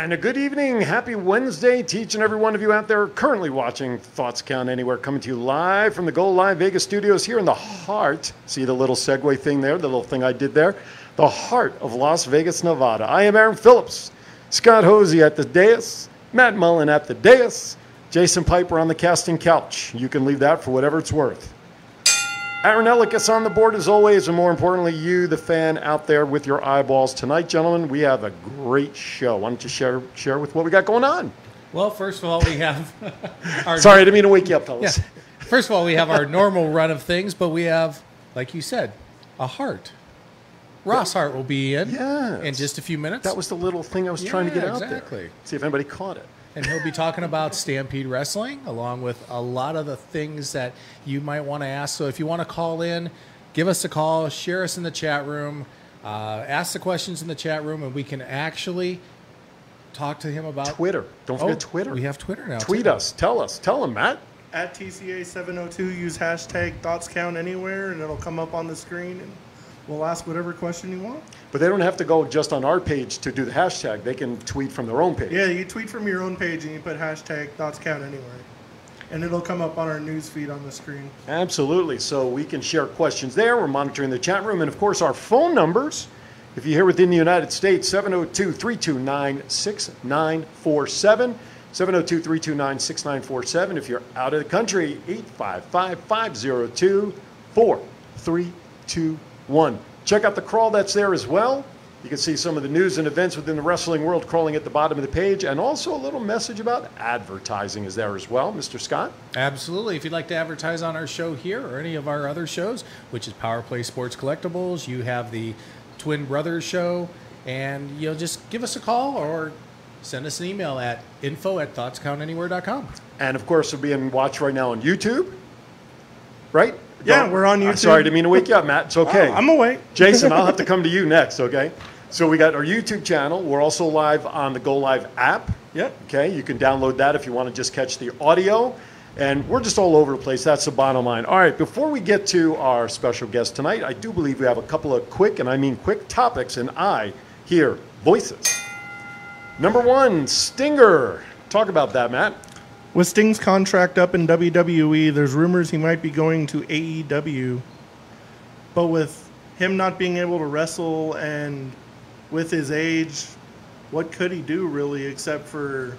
And a good evening. Happy Wednesday to each and every one of you out there currently watching Thoughts Count Anywhere, coming to you live from the Go Live Vegas studios here in the heart. See the little segue thing there, the little thing I did there? The heart of Las Vegas, Nevada. I am Aaron Phillips, Scott Hosey at the dais, Matt Mullen at the dais, Jason Piper on the casting couch. You can leave that for whatever it's worth. Aaron Ellicus on the board as always, and more importantly, you, the fan out there with your eyeballs. Tonight, gentlemen, we have a great show. Why don't you share share with what we got going on? Well, first of all, we have our Sorry, I didn't mean to wake you up, fellas. Yeah. First of all, we have our normal run of things, but we have, like you said, a heart. Ross Hart will be in Yes. in just a few minutes. That was the little thing I was trying to get out exactly. there. Exactly. See if anybody caught it. And he'll be talking about Stampede Wrestling, along with a lot of the things that you might want to ask. So if you want to call in, give us a call, share us in the chat room, uh, ask the questions in the chat room, and we can actually talk to him about Twitter. Don't Oh, forget Twitter. We have Twitter now. Tweet too. us. Tell us. Tell them, Matt. At TCA 702, use hashtag thoughts count anywhere, and it'll come up on the screen, and we'll ask whatever question you want. But they don't have to go just on our page to do the hashtag. They can tweet from their own page. Yeah, you tweet from your own page and you put hashtag thoughts count anywhere, and it'll come up on our news feed on the screen. Absolutely. So we can share questions there. We're monitoring the chat room. And of course, our phone numbers. If you're here within the United States, 702 329 6947. 702 329 6947. If you're out of the country, 855 502 4321. Check out the crawl that's there as well. You can see some of the news and events within the wrestling world crawling at the bottom of the page, and also a little message about advertising is there as well. Mr. Scott? Absolutely. If you'd like to advertise on our show here or any of our other shows, which is Power Play Sports Collectibles, you have the Twin Brothers show, and you'll just give us a call or send us an email at info at thoughtscountanywhere.com. And of course, we're being watched right now on YouTube, right? Yeah, we're on I'm YouTube. sorry, didn't mean to wake you up, Matt. It's oh, okay. Oh, I'm awake. Jason, I'll have to come to you next, okay? So we got our YouTube channel. We're also live on the Go Live app. Yep. Okay, you can download that if you want to just catch the audio. And we're just all over the place. That's the bottom line. All right, before we get to our special guest tonight, I do believe we have a couple of quick, and I mean quick topics, and I hear voices. Number one, Stinger. Talk about that, Matt. With Sting's contract up in WWE, there's rumors he might be going to AEW. But with him not being able to wrestle and with his age, what could he do really except for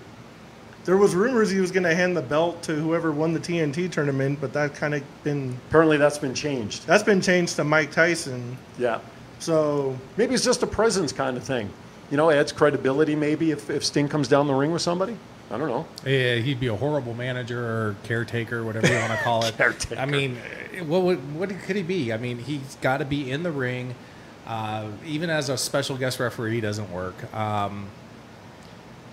there was rumors he was going to hand the belt to whoever won the TNT tournament, but that kind of been Apparently, that's been changed. that's been changed to Mike Tyson. Yeah. So Maybe it's just a presence kind of thing. You know, adds credibility maybe if, if Sting comes down the ring with somebody. I don't know. Yeah, he'd be a horrible manager or caretaker, whatever you want to call it. Caretaker. I mean, what, what what could he be? I mean, he's got to be in the ring. Uh, even as a special guest referee, doesn't work. Um,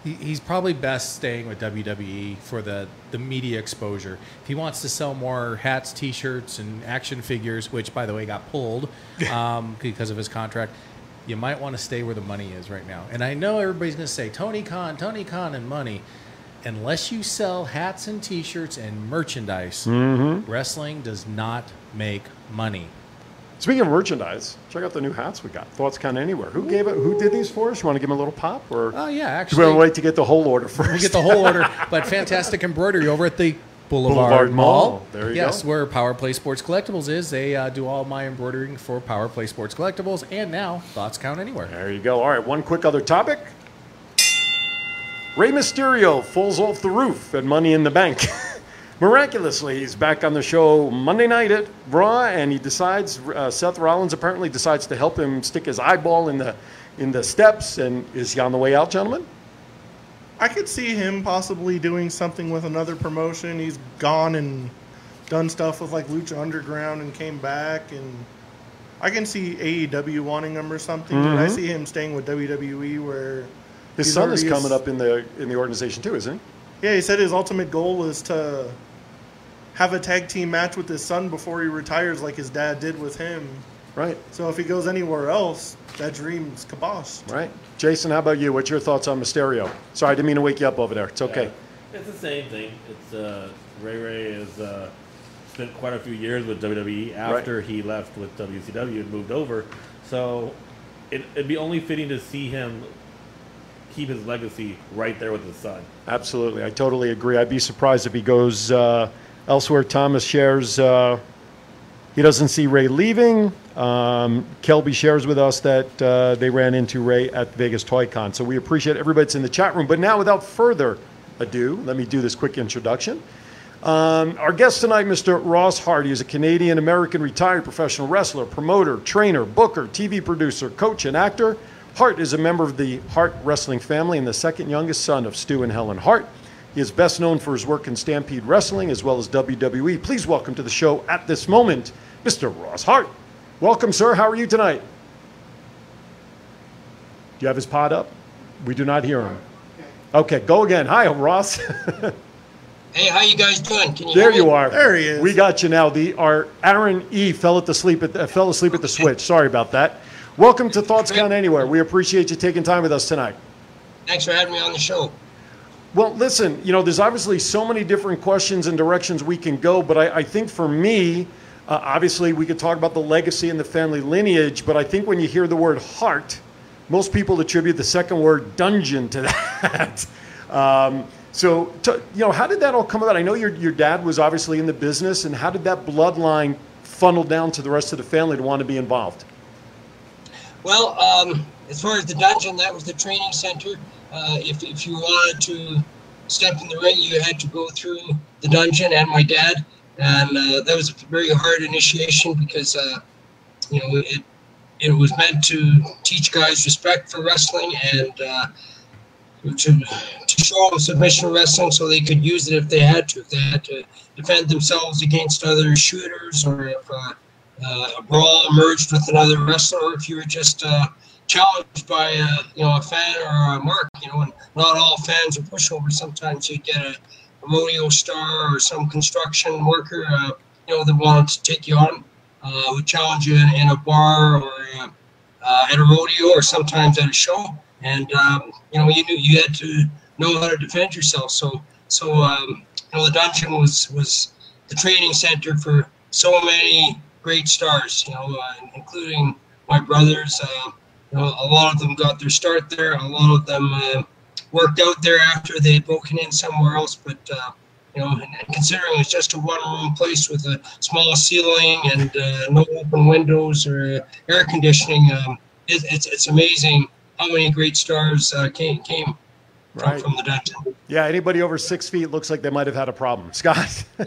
he, he's probably best staying with WWE for the, the media exposure. If he wants to sell more hats, T-shirts, and action figures, which by the way got pulled um, because of his contract, you might want to stay where the money is right now. And I know everybody's going to say Tony Khan, Tony Khan, and money. Unless you sell hats and T-shirts and merchandise, wrestling does not make money. Speaking of merchandise, check out the new hats we got. Thoughts Count Anywhere. Who gave it? Who did these for us? You want to give them a little pop, or Oh yeah, actually, we want to wait to get the whole order first? We get the whole order, but fantastic embroidery over at the Boulevard, Boulevard Mall. Mall. There you go. yes, go. where Power Play Sports Collectibles is. They uh, do all my embroidering for Power Play Sports Collectibles, and now Thoughts Count Anywhere. There you go. All right, one quick other topic. Rey Mysterio falls off the roof at Money in the Bank. Miraculously, he's back on the show Monday night at Raw, and he decides uh, Seth Rollins apparently decides to help him stick his eyeball in the in the steps. And is he on the way out, gentlemen? I could see him possibly doing something with another promotion. He's gone and done stuff with like Lucha Underground and came back, and I can see AEW wanting him or something. But I see him staying with WWE where His son is coming up in the in the organization too, isn't he? Yeah, he said his ultimate goal is to have a tag team match with his son before he retires, like his dad did with him. Right. So if he goes anywhere else, that dream's kaboshed. Right. Jason, how about you? What's your thoughts on Mysterio? Sorry, I didn't mean to wake you up over there. It's okay. Yeah, it's the same thing. It's uh, Rey Rey has uh, spent quite a few years with WWE after he left with WCW and moved over. So it, it'd be only fitting to see him keep his legacy right there with his son. Absolutely. I totally agree. I'd be surprised if he goes uh, elsewhere. Thomas shares uh, he doesn't see Rey leaving. Um, Kelby shares with us that uh, they ran into Rey at Vegas Toy Con. So we appreciate everybody that's in the chat room. But now, without further ado, let me do this quick introduction. Um, our guest tonight, Mr. Ross Hardy, is a Canadian American retired professional wrestler, promoter, trainer, booker, TV producer, coach, and actor. Hart is a member of the Hart wrestling family and the second youngest son of Stu and Helen Hart. He is best known for his work in Stampede Wrestling as well as WWE. Please welcome to the show at this moment, Mr. Ross Hart. Welcome, sir. How are you tonight? Do you have his pod up? We do not hear him. Okay, go again. Hi, Ross. Hey, how you guys doing? Can you there hear me? you are. There he is. We got you now. The our Aaron E fell at the sleep at the, fell asleep at the switch. Sorry about that. Welcome to Thoughts Count Anywhere. We appreciate you taking time with us tonight. Thanks for having me on the show. Well, listen, you know, there's obviously so many different questions and directions we can go, but I, I think for me, uh, obviously, we could talk about the legacy and the family lineage, but I think when you hear the word Hart, most people attribute the second word dungeon to that. um, so, to, you know, how did that all come about? I know your, your dad was obviously in the business, and how did that bloodline funnel down to the rest of the family to want to be involved? Well, um, as far as the dungeon, that was the training center. Uh, if, if you wanted to step in the ring, you had to go through the dungeon and my dad. And uh, that was a very hard initiation because, uh, you know, it, it was meant to teach guys respect for wrestling and uh, to, to show them submission wrestling so they could use it if they had to. If they had to defend themselves against other shooters or if uh, uh, a brawl emerged with another wrestler, if you were just uh, challenged by a, you know a fan or a mark, you know, and not all fans are pushovers. Sometimes you get a, a rodeo star or some construction worker, uh, you know, that wanted to take you on, uh, would challenge you in, in a bar or uh, uh, at a rodeo or sometimes at a show, and um, you know you knew you had to know how to defend yourself. So so um, you know the dungeon was was the training center for so many great stars, you know, uh, including my brothers. Uh, you know, a lot of them got their start there. A lot of them uh, worked out there after they had broken in somewhere else. But uh, you know, and, and considering it's just a one-room place with a small ceiling and uh, no open windows or air conditioning, um, it, it's it's amazing how many great stars uh, came came Right. from, from the dungeon. Yeah, anybody over six feet looks like they might have had a problem. Scott.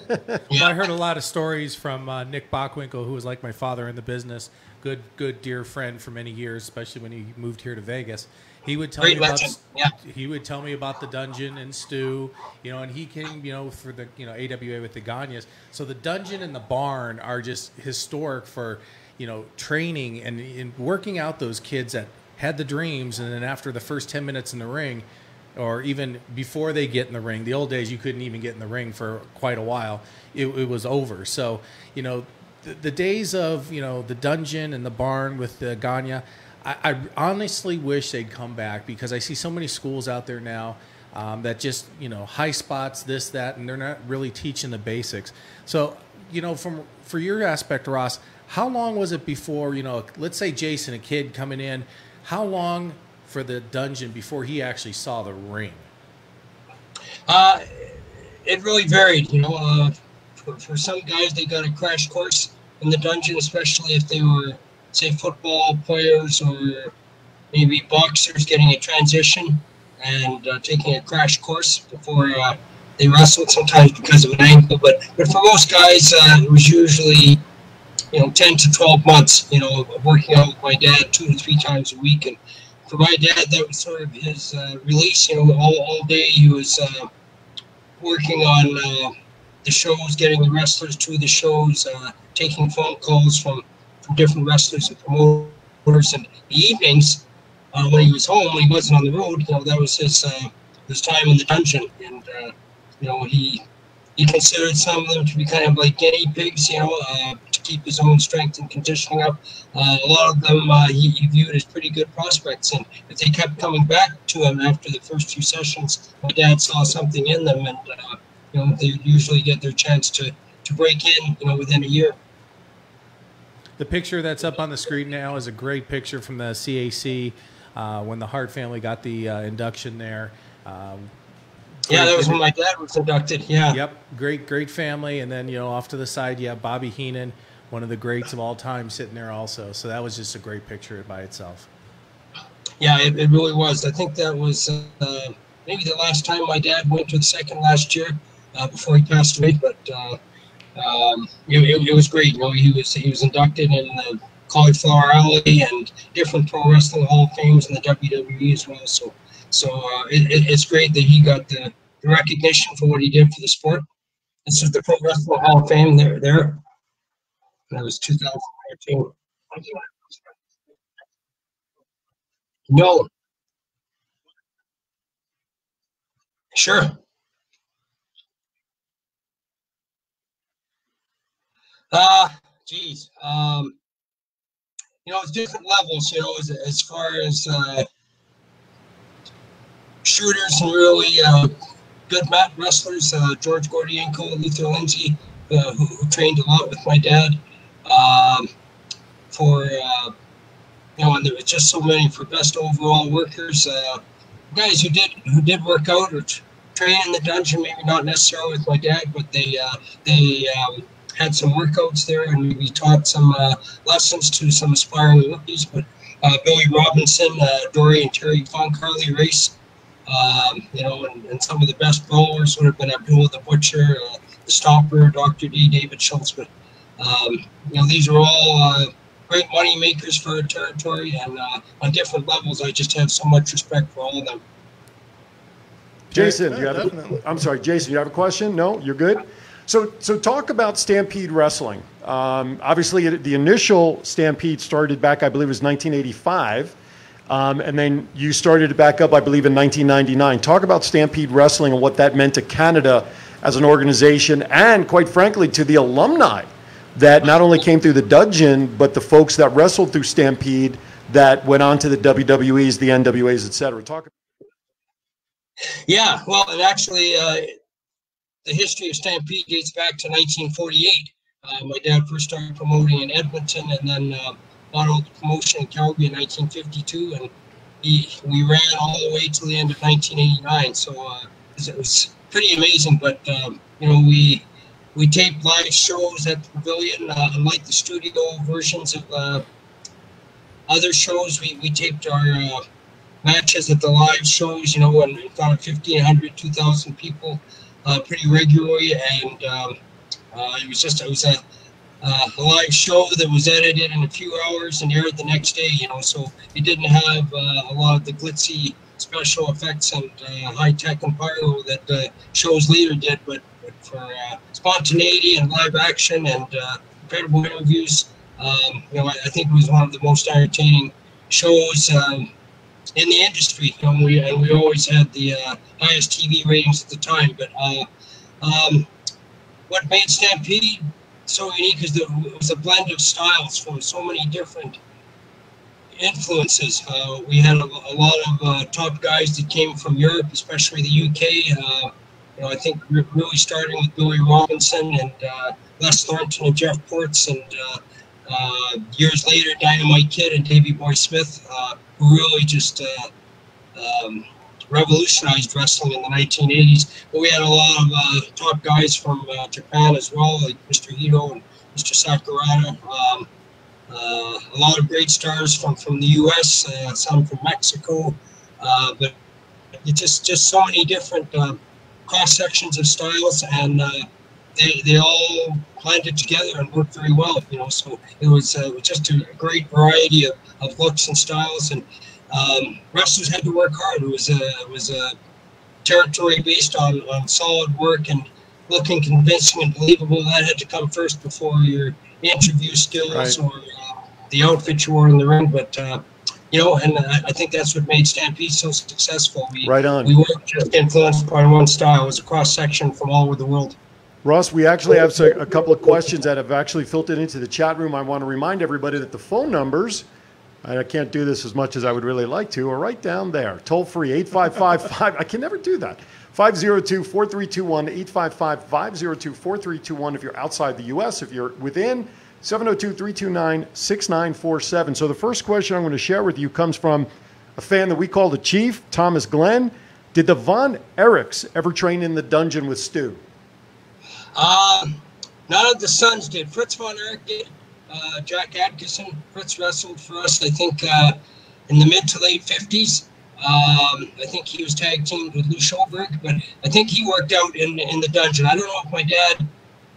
Well, I heard a lot of stories from uh, Nick Bockwinkel, who was like my father in the business, good, good, dear friend for many years, especially when he moved here to Vegas. He would tell Great me about yeah. he would tell me about the dungeon and Stu, you know, and he came, you know, for the you know AWA with the Gagnes. So the dungeon and the barn are just historic for you know training and, and working out those kids that had the dreams, and then after the first ten minutes in the ring, or even before they get in the ring. The old days, you couldn't even get in the ring for quite a while. It, it was over. So, you know, the, the days of, you know, the dungeon and the barn with the Gagne, I, I honestly wish they'd come back because I see so many schools out there now um, that just, you know, high spots, this, that, and they're not really teaching the basics. So, you know, from for your aspect, Ross, how long was it before, you know, let's say Jason, a kid coming in, how long for the dungeon before he actually saw the ring? Uh, it really varied, you know. Uh, for, for some guys, they got a crash course in the dungeon, especially if they were, say, football players or maybe boxers getting a transition and uh, taking a crash course before uh, they wrestled, sometimes because of an ankle. But, but for most guys, uh, it was usually, you know, 10 to 12 months, you know, of working out with my dad two to three times a week. And for my dad, that was sort of his uh, release. You know, all, all day he was uh, working on uh, the shows, getting the wrestlers to the shows, uh, taking phone calls from, from different wrestlers and promoters. And the evenings, uh, when he was home, when he wasn't on the road, you know, that was his uh, his time in the dungeon. And you know, he he considered some of them to be kind of like guinea pigs, you know, uh, to keep his own strength and conditioning up. Uh, a lot of them uh, he, he, viewed as pretty good prospects, and if they kept coming back to him after the first few sessions, my dad saw something in them, and uh, you know they usually get their chance to to break in, you know, within a year. The picture that's up on the screen now is a great picture from the CAC uh, when the Hart family got the uh, induction there. Yeah, that was when my dad was inducted. Yeah. Yep. Great, great family. And then, you know, off to the side, you have Bobby Heenan, one of the greats of all time, sitting there also. So that was just a great picture by itself. Yeah, it, it really was. I think that was uh, maybe the last time my dad went to the second last year uh, before he passed away. But uh, um, it, it, it, was great. You know, he was he was inducted in the Cauliflower Alley and different pro wrestling Hall of Fames in the WWE as well. So so uh, it, it's great that he got the, the, recognition for what he did for the sport. This is the Pro Wrestling Hall of Fame there. There, that was 2014. No. Sure. Uh, geez. Um, you know, it's different levels, you know, as, as far as uh, shooters and really uh, good mat wrestlers. Uh, George Gordienko, Luther Lindsay, uh, who, who, trained a lot with my dad. Um, for uh, you know, and there was just so many for best overall workers. Uh, guys who did who did work out or train in the dungeon, maybe not necessarily with my dad, but they uh, they um, had some workouts there, and we taught some lessons to some aspiring rookies. But Billy Robinson, Dory and Terry Funk, Harley Race. Um, you know, and, and, some of the best bowlers would have been Abdul the Butcher, uh, the Stomper, Dr. D, David Schultz. But, um, you know, these are all uh, great money makers for our territory. And uh, on different levels, I just have so much respect for all of them. Jason, you have a, I'm sorry, Jason, you have a question? No, you're good. So, so talk about Stampede Wrestling. Um, obviously, the initial Stampede started back, I believe, it was 1985. Um, and then you started to back up, I believe, in 1999. Talk about Stampede Wrestling and what that meant to Canada as an organization, and quite frankly, to the alumni that not only came through the dungeon, but the folks that wrestled through Stampede that went on to the WWEs, the NWAs, et cetera. Talk. Yeah, well, and actually, uh, the history of Stampede dates back to 1948. Uh, my dad first started promoting in Edmonton, and then uh, the promotion in Calgary in 1952, and he, we ran all the way to the end of 1989. So uh, it was pretty amazing. But um, you know, we we taped live shows at the pavilion, uh, unlike the studio versions of uh, other shows. We, we taped our uh, matches at the live shows, you know, and in front of 1,500, 2,000 people uh, pretty regularly. And um, uh, it was just, it was a uh, a live show that was edited in a few hours and aired the next day. You know, so it didn't have uh, a lot of the glitzy special effects and uh, high tech and pyro that uh, shows later did. But, but for uh, spontaneity and live action and uh, incredible interviews, um, you know, I, I, think it was one of the most entertaining shows. Um, in the industry, you know, we, and we always had the highest TV ratings at the time. But um, what made Stampede so unique because it was a blend of styles from so many different influences. Uh, we had a, a lot of uh, top guys that came from Europe, especially the UK. Uh, you know, I think really starting with Billy Robinson and uh, Les Thornton and Geoff Portz, and uh, uh, years later Dynamite Kid and Davey Boy Smith, who really just um, revolutionized wrestling in the 1980s. But we had a lot of uh, top guys from uh, Japan as well, like Mr. Hito and Mr. Sakurada. Um, uh, a lot of great stars from, from the U.S., uh, some from Mexico, uh, but it's just just so many different uh, cross sections of styles, and they, they all blended together and worked very well. You know, so it was, it was just a great variety of, of looks and styles, and um, wrestlers had to work hard. It was a it was a territory based on, on solid work and looking convincing and believable. That had to come first before your interview skills right. or uh, the outfit you wore in the ring. But uh, you know, and I, I, think that's what made Stampede so successful. We, right on. We weren't just influenced by one style; it was a cross section from all over the world. Ross, we actually have a, couple of questions that have actually filtered into the chat room. I want to remind everybody that the phone numbers, I can't do this as much as I would really like to, are right down there. Toll free 855 I can never do that. 502 4321 855 502 4321 if you're outside the U.S. If you're within, 702 329 6947. So the first question I'm going to share with you comes from a fan that we call the Chief, Thomas Glenn. Did the Von Erichs ever train in the dungeon with Stu? Um, none of the sons did. Fritz von Erich did. Uh, Jack Adkisson, Fritz wrestled for us, I think, uh, in the mid to late 50s. Um, I think he was tag teamed with Lou Schulberg, but I think he worked out in in the dungeon. I don't know if my dad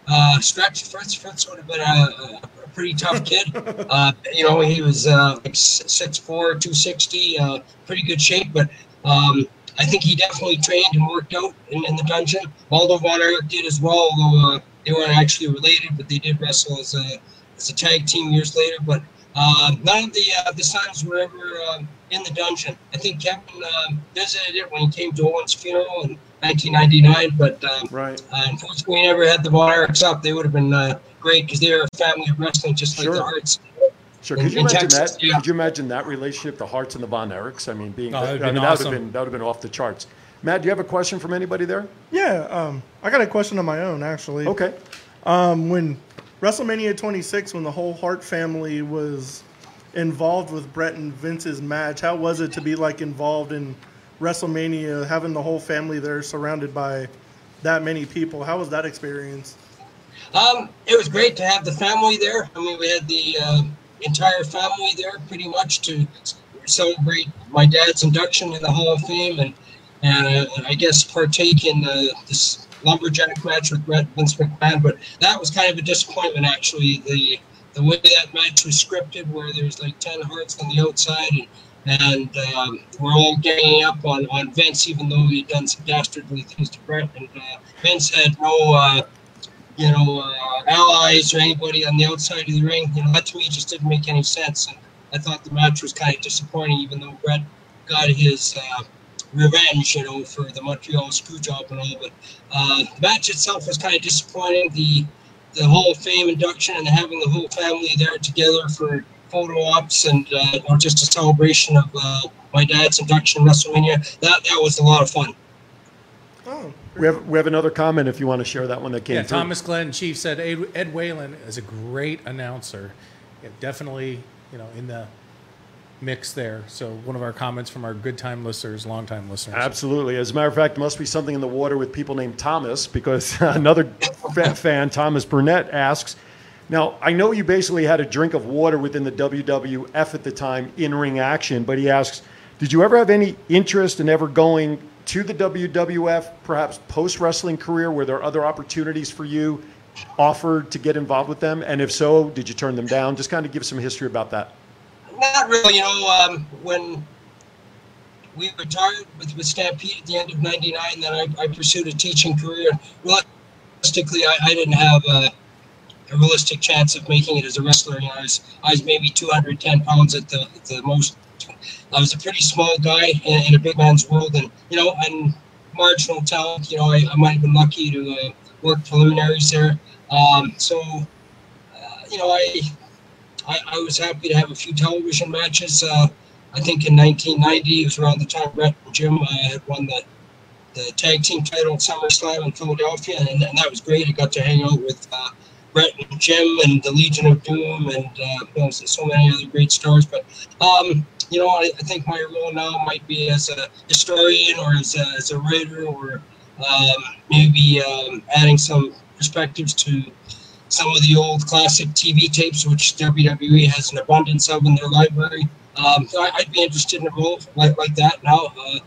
uh, stretched Fritz. Fritz would have been a, a pretty tough kid. Uh, you know, he was uh, like 6'4", 260, uh, pretty good shape, but um, I think he definitely trained and worked out in, in the dungeon. Waldo von Erich did as well, although uh, they weren't actually related, but they did wrestle as a as a tag team years later. But uh, none of the uh, the sons were ever um, in the dungeon. I think Kevin uh, visited it when he came to Owen's funeral in 1999, but um, Right. uh, unfortunately, we never had the Von Erichs up. They would have been uh, great because they're a family of wrestling, just like Sure. the Harts. Sure. In- Could you in imagine Texas, that? yeah. Could you imagine that relationship, the Harts and the Von Erichs? I mean, being Oh, that, that'd I been mean, that would have been that would have been off the charts. Matt, do you have a question from anybody there? Yeah, um, I got a question of my own actually. Okay. Um, when WrestleMania 26, when the whole Hart family was involved with Bret and Vince's match, how was it to be like involved in WrestleMania, having the whole family there surrounded by that many people? How was that experience? Um, it was great to have the family there. I mean, we had the uh, entire family there pretty much to celebrate my dad's induction in the Hall of Fame and and uh, I guess partake in uh, this lumberjack match with Vince McMahon. But that was kind of a disappointment, actually. The the way that match was scripted, where there's like ten Harts on the outside and. And um, we're all ganging up on, on Vince, even though he had done some dastardly things to Bret. And uh, Vince had no uh, you know, uh, allies or anybody on the outside of the ring. You know, that to me just didn't make any sense. And I thought the match was kind of disappointing, even though Bret got his uh, revenge, you know, for the Montreal screw job and all. But uh, the match itself was kind of disappointing. The the Hall of Fame induction and having the whole family there together for photo ops and uh, or just a celebration of uh, my dad's induction in WrestleMania. That that was a lot of fun. Oh, We have we have another comment if you want to share that one that came Yeah, through. Thomas Glenn, Chief said Ed, Ed Whalen is a great announcer. Yeah, definitely, you know, in the mix there. So one of our comments from our good time listeners, long time listeners. Absolutely. As a matter of fact, must be something in the water with people named Thomas because another fan, Thomas Burnett, asks. Now, I know you basically had a drink of water within the WWF at the time in ring action, but he asks, did you ever have any interest in ever going to the WWF, perhaps post wrestling career? Were there other opportunities for you offered to get involved with them? And if so, did you turn them down? Just kind of give some history about that. Not really. You know, um, when we retired with, with Stampede at the end of '99, then I, I pursued a teaching career. Realistically, I, I didn't have a, a realistic chance of making it as a wrestler. You know, I was, I was maybe 210 pounds at the, the most. I was a pretty small guy in, in a big man's world, and you know, and marginal talent. You know, I, I might have been lucky to uh, work preliminaries there. Um, so, uh, you know, I I, I was happy to have a few television matches. Uh, I think in 1990, it was around the time Bret and Jim uh, had won the, the tag team title at SummerSlam in Philadelphia, and, and that was great. I got to hang out with uh, Bret and Jim and the Legion of Doom and uh, so many other great stars. But um, you know, I, I think my role now might be as a historian or as a, as a writer or um, maybe um, adding some perspectives to some of the old classic TV tapes, which WWE has an abundance of in their library. Um, so I, I'd be interested in a role like, like that now. Uh,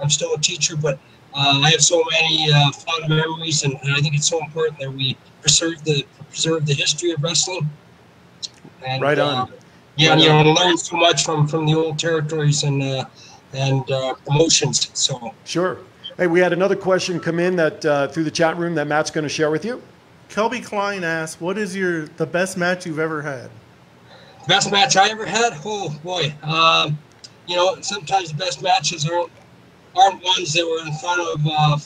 I'm still a teacher, but uh, I have so many uh, fond memories, and, and I think it's so important that we preserve the preserve the history of wrestling. And, Right on. Uh, yeah, Right you know, on. learn so much from from the old territories and uh, and uh, promotions. So. Sure. Hey, we had another question come in that uh, through the chat room that Matt's going to share with you. Kelby Klein asks, "What is your the best match you've ever had?" Best match I ever had? Oh boy. Um, you know, sometimes the best matches aren't aren't ones that were in front of uh,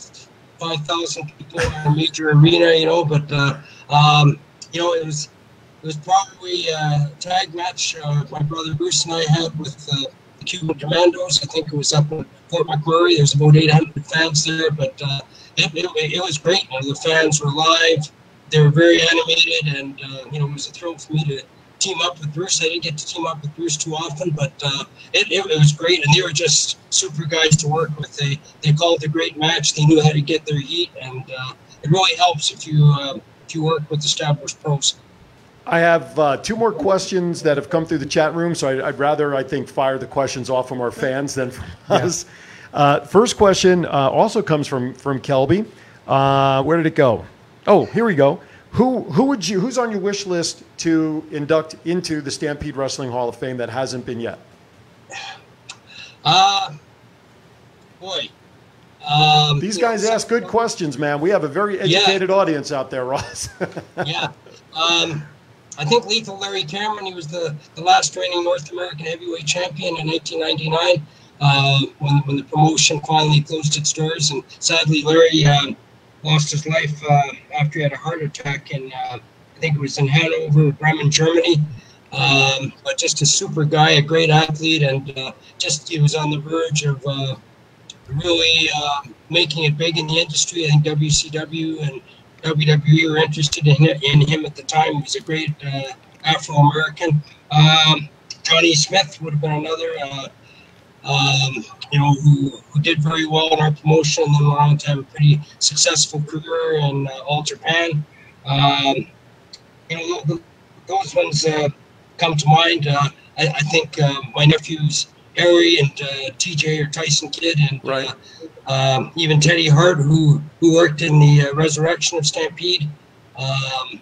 5,000 people in a major arena, you know, but, uh, um, you know, it was, it was probably a tag match uh, my brother Bruce and I had with uh, the Cuban Commandos. I think it was up in Fort McMurray. There's about 800 fans there, but uh, it, it, it, was great. You know, the fans were live. They were very animated, and uh, you know, it was a thrill for me to team up with Bruce. I didn't get to team up with Bruce too often, but uh, it, it, it, was great, and they were just super guys to work with. They they called it a great match. They knew how to get their heat, and uh, it really helps if you uh, if you work with established pros. I have uh, two more questions that have come through the chat room, so I, would rather, I think, fire the questions off from our fans than from yeah. us. Uh, first question uh, also comes from from Kelby. Uh, where did it go? Oh, here we go. Who who would you who's on your wish list to induct into the Stampede Wrestling Hall of Fame that hasn't been yet? Uh boy. Um, These guys ask good questions, man. We have a very educated yeah. audience out there, Ross. yeah. Um, I think Lethal Larry Cameron, he was the, the last reigning North American heavyweight champion in 1999 uh, when, when the promotion finally closed its doors. And sadly, Larry um, lost his life uh, after he had a heart attack in, uh, I think it was in Hanover, Bremen, Germany. Um, but just a super guy, a great athlete, and uh, just he was on the verge of uh, really uh, making it big in the industry. I think WCW and WWE were interested in, in him at the time. He was a great uh, Afro American. Um, Johnny Smith would have been another um, you know, who, who did very well in our promotion and then went on to have a pretty successful career in uh, All Japan. Um, you know, those ones uh, come to mind. Uh, I, I, think uh, my nephews Harry and uh, TJ or Tyson Kidd and uh, right. um, even Teddy Hart, who who worked in the resurrection of Stampede um,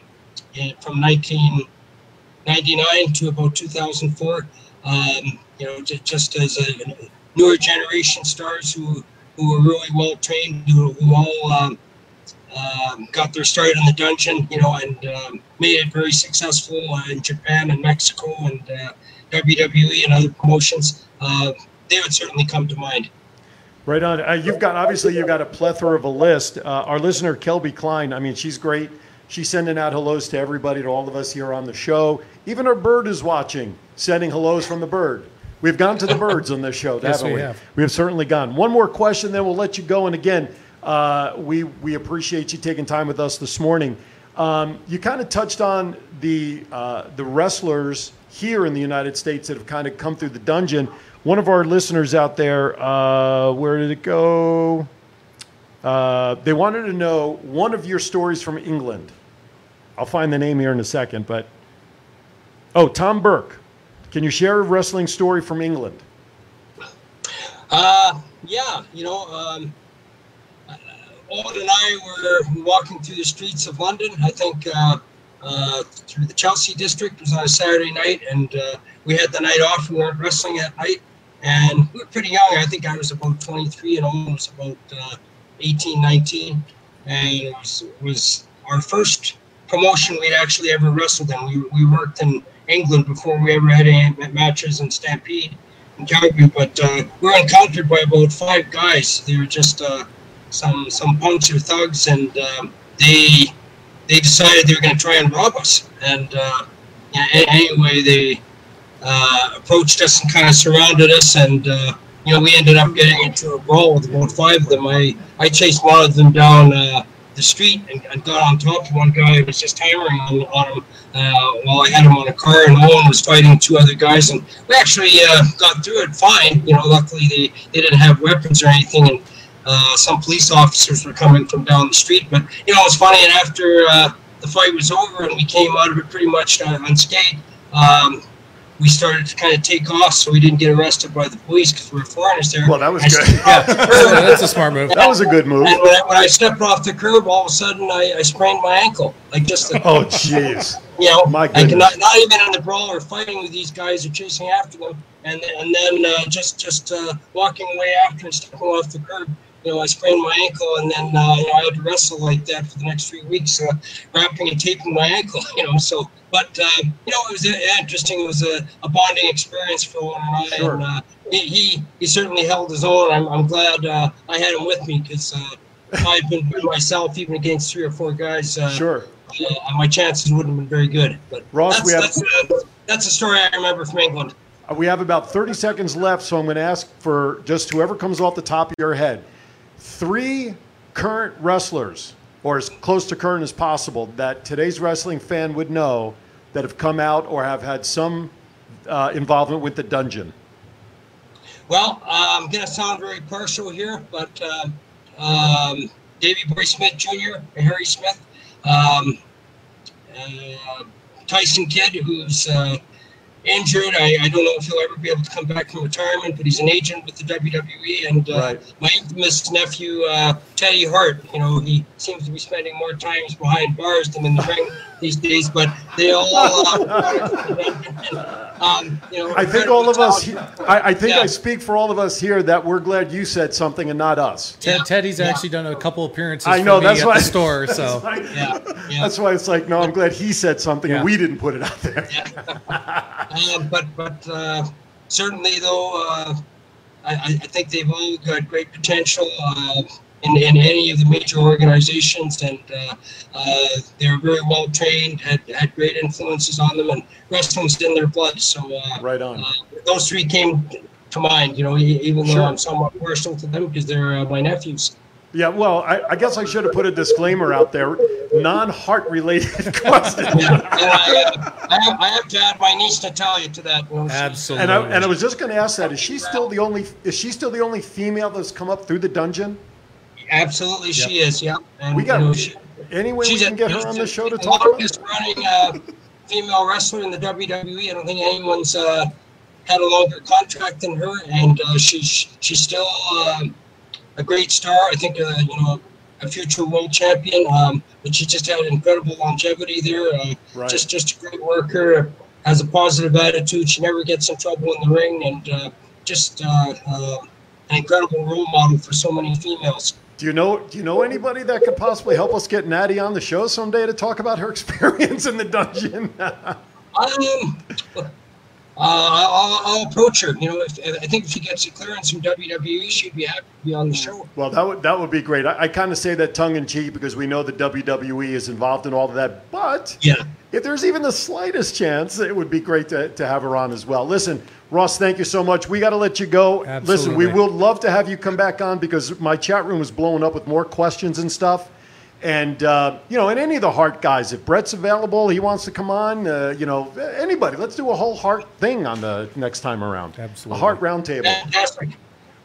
in, from 1999 to about 2004. Um, you know, just as a newer generation stars who who were really well trained, who, who all um, um, got their start in the dungeon, you know, and um, made it very successful in Japan and Mexico and uh, WWE and other promotions. Uh, they would certainly come to mind. Right on. Uh, you've got obviously you've got a plethora of a list. Uh, our listener Kelby Klein. I mean, she's great. She's sending out hellos to everybody, to all of us here on the show. Even her bird is watching, sending hellos from the bird. We've gone to the birds on this show, yes, haven't we? We have. we have certainly gone. One more question, then we'll let you go. And again, uh, we we appreciate you taking time with us this morning. Um, you kind of touched on the uh, the wrestlers here in the United States that have kind of come through the dungeon. One of our listeners out there, uh, where did it go? Uh, they wanted to know one of your stories from England. I'll find the name here in a second, but oh, Tom Burke. Can you share a wrestling story from England? Uh, yeah, you know, um, Owen and I were walking through the streets of London. I think uh, uh, through the Chelsea district. It was on a Saturday night, and uh, we had the night off. We weren't wrestling at night, and we were pretty young. I think I was about 23, and Owen was about uh, 18, 19, and it was, it was our first promotion we'd actually ever wrestled in. We, we worked in England before we ever had any matches in Stampede in Calgary. But uh, we were encountered by about five guys. They were just uh, some some punks or thugs, and um, they they decided they were going to try and rob us. And uh, anyway, they uh, approached us and kind of surrounded us, and uh, you know we ended up getting into a brawl with about five of them. I I chased one of them down uh, the street and, and, got on top of one guy who was just hammering on, on him uh, while I had him on a car, and Owen was fighting two other guys, and we actually uh, got through it fine. You know, luckily they, they didn't have weapons or anything, and uh, some police officers were coming from down the street. But you know, it's funny. And after uh, the fight was over and we came out of it pretty much unscathed, um, we started to kind of take off so we didn't get arrested by the police because we were foreigners there. Well, that was good. yeah, that's a smart move. That was a good move. And when I, when I stepped off the curb, all of a sudden I, I sprained my ankle. Like just a, oh, jeez. You know, my goodness. I not, not even in the brawl or fighting with these guys or chasing after them, and and then uh, just just uh, walking away after and stepping off the curb you know, I sprained my ankle, and then uh, you know I had to wrestle like that for the next three weeks, uh, wrapping and taping my ankle. You know, so but uh, you know it was interesting. It was a, a bonding experience for Owen and I, sure. and uh, he, he, certainly held his own. I'm, I'm glad uh, I had him with me because uh, I've been by myself, even against three or four guys, uh, Sure. uh, my chances wouldn't have been very good. But Ross, that's, we have- that's, uh, that's a story I remember from England. Uh, We have about 30 seconds left, so I'm going to ask for just whoever comes off the top of your head. Three current wrestlers, or as close to current as possible, that today's wrestling fan would know that have come out or have had some uh, involvement with the dungeon. Well, uh, I'm going to sound very partial here, but uh, um, Boy Smith Jr., Harry Smith, um, uh, Tyson Kidd, who's uh, injured. I, I don't know if he'll ever be able to come back from retirement, but he's an agent with the WWE. And uh, Right. my infamous nephew, uh, Teddy Hart, you know, he seems to be spending more times behind bars than in the ring these days, but they all, uh, um, you know, I think all of us, I, I think Yeah. I speak for all of us here that we're glad you said something and not us. Ted, Yeah. Teddy's Yeah. actually done a couple appearances I for know, me that's at why- the store. So Yeah, yeah. That's why it's like, no, I'm glad he said something and we didn't put it out there. Um, but but uh, certainly though, uh, I, I I think they've all got great potential uh, in, in any of the major organizations, and uh, uh, they're very well trained, had, had great influences on them, and wrestling's in their blood. So uh, Right on. uh, those three came to mind. You know, e- even though Sure. I'm somewhat partial to them because they're uh, my nephews. Yeah, well, I, I guess I should have put a disclaimer out there. Non-Hart related question. Yeah, and I, uh, I, have, I have to add my niece Natalia to that. You know, she's- absolutely. And I, and I was just going to ask that: Is she still the only? Is she still the only female that's come up through the dungeon? Absolutely, she is. Yeah, and We got you know, she, any way we can a- get her on the show to the talk about. longest running uh, female wrestler in the WWE. I don't think anyone's uh, had a longer contract than her, and uh, she's she's still um a great star. I think uh, you know a future world champion. Um, but she just had incredible longevity there. Uh, Right. Just just a great worker. Has a positive attitude. She never gets in trouble in the ring, and uh, just uh, uh, an incredible role model for so many females. Do you know? Do you know anybody that could possibly help us get Natty on the show someday to talk about her experience in the dungeon? Um, uh, I'll, I'll approach her. You know, if, I think if she gets a clearance from WWE, she'd be happy to be on the show. well, that would that would be great. I, I kind of say that tongue in cheek because we know the WWE is involved in all of that, but. Yeah. If there's even the slightest chance, it would be great to, to have her on as well. Listen, Ross, thank you so much. We got to let you go. Listen, we Absolutely. will love to have you come back on because my chat room is blowing up with more questions and stuff. And, uh, you know, and any of the Hart guys, if Bret's available, he wants to come on, uh, you know, anybody, let's do a whole Hart thing on the next time around. Absolutely. A Hart roundtable. Fantastic.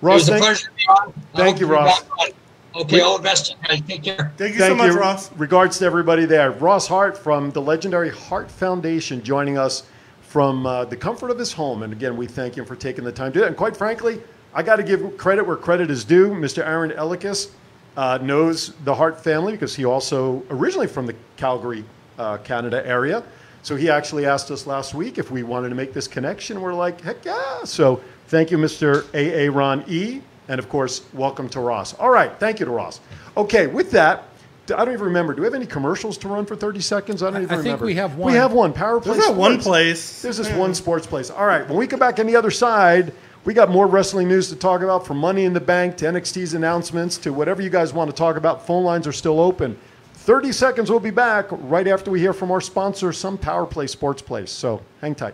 Ross, it was a thank, pleasure to be on. Thank you, Ross. back on. Okay, all the best, you. Take care. Thank you Thank so much, you. Ross. Regards to everybody there. Ross Hart from the legendary Hart Foundation joining us from uh, the comfort of his home. And again, we thank him for taking the time to do that. And quite frankly, I got to give credit where credit is due. Mr. Aaron Ellikis uh, knows the Hart family because he also originally from the Calgary, uh, Canada area. So he actually asked us last week if we wanted to make this connection. We're like, heck yeah. So thank you, Mr. A.A. Ron E. And of course, welcome to Ross. All right. Thank you to Ross. Okay. With that, I don't even remember. Do we have any commercials to run for 30 seconds? I don't I even think remember. we have one. We have one. Power Play There's that one place. There's this one sports place. All right. When we come back on the other side, we got more wrestling news to talk about from Money in the Bank to NXT's announcements to whatever you guys want to talk about. Phone lines are still open. 30 seconds, we'll be back right after we hear from our sponsor, some Power Play Sports Place. So hang tight.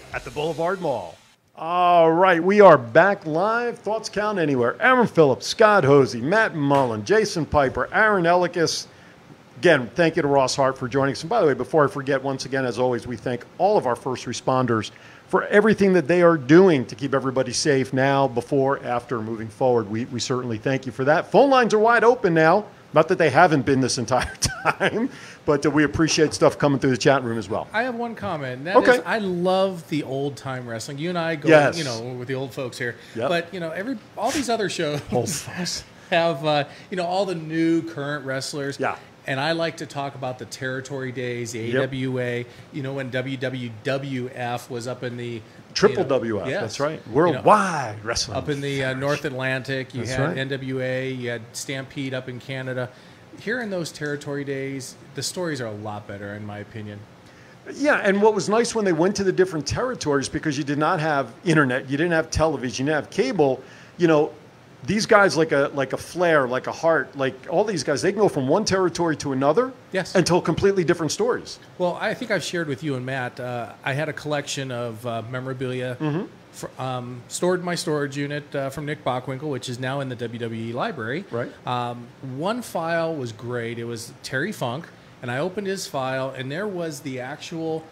at the Boulevard Mall. All right, we are back live. Thoughts count anywhere. Aaron Phillips, Scott Hosey, Matt Mullen, Jason Piper, Aaron Ellikis. Again, thank you to Ross Hart for joining us. And by the way, before I forget, once again, as always, we thank all of our first responders for everything that they are doing to keep everybody safe now, before, after, moving forward. We, we certainly thank you for that. Phone lines are wide open now. Not that they haven't been this entire time, but uh, we appreciate stuff coming through the chat room as well. I have one comment. and that is, Okay. I love the old time wrestling. You and I go, Yes. you know, with the old folks here. Yep. But you know, every all these other shows. Have uh, you know all the new current wrestlers. Yeah. And I like to talk about the territory days, the Yep. AWA. You know when WWWF was up in the Triple you know, WF. yes. That's right. You know, Worldwide wrestling. up in the uh, North Atlantic. You That's had right. NWA. You had Stampede up in Canada. Here in those territory days, the stories are a lot better, in my opinion. Yeah, and what was nice when they went to the different territories because you did not have internet, you didn't have television, you didn't have cable. You know, these guys like a like a Flair, like a Hart, like all these guys, they can go from one territory to another. Yes. And tell completely different stories. Well, I think I've shared with you and Matt. Uh, I had a collection of uh, memorabilia Mm-hmm. fr- um, stored in my storage unit uh, from Nick Bockwinkel, which is now in the WWE library. Right. Um, one file was great. It was Terry Funk, and I opened his file, and there was the actual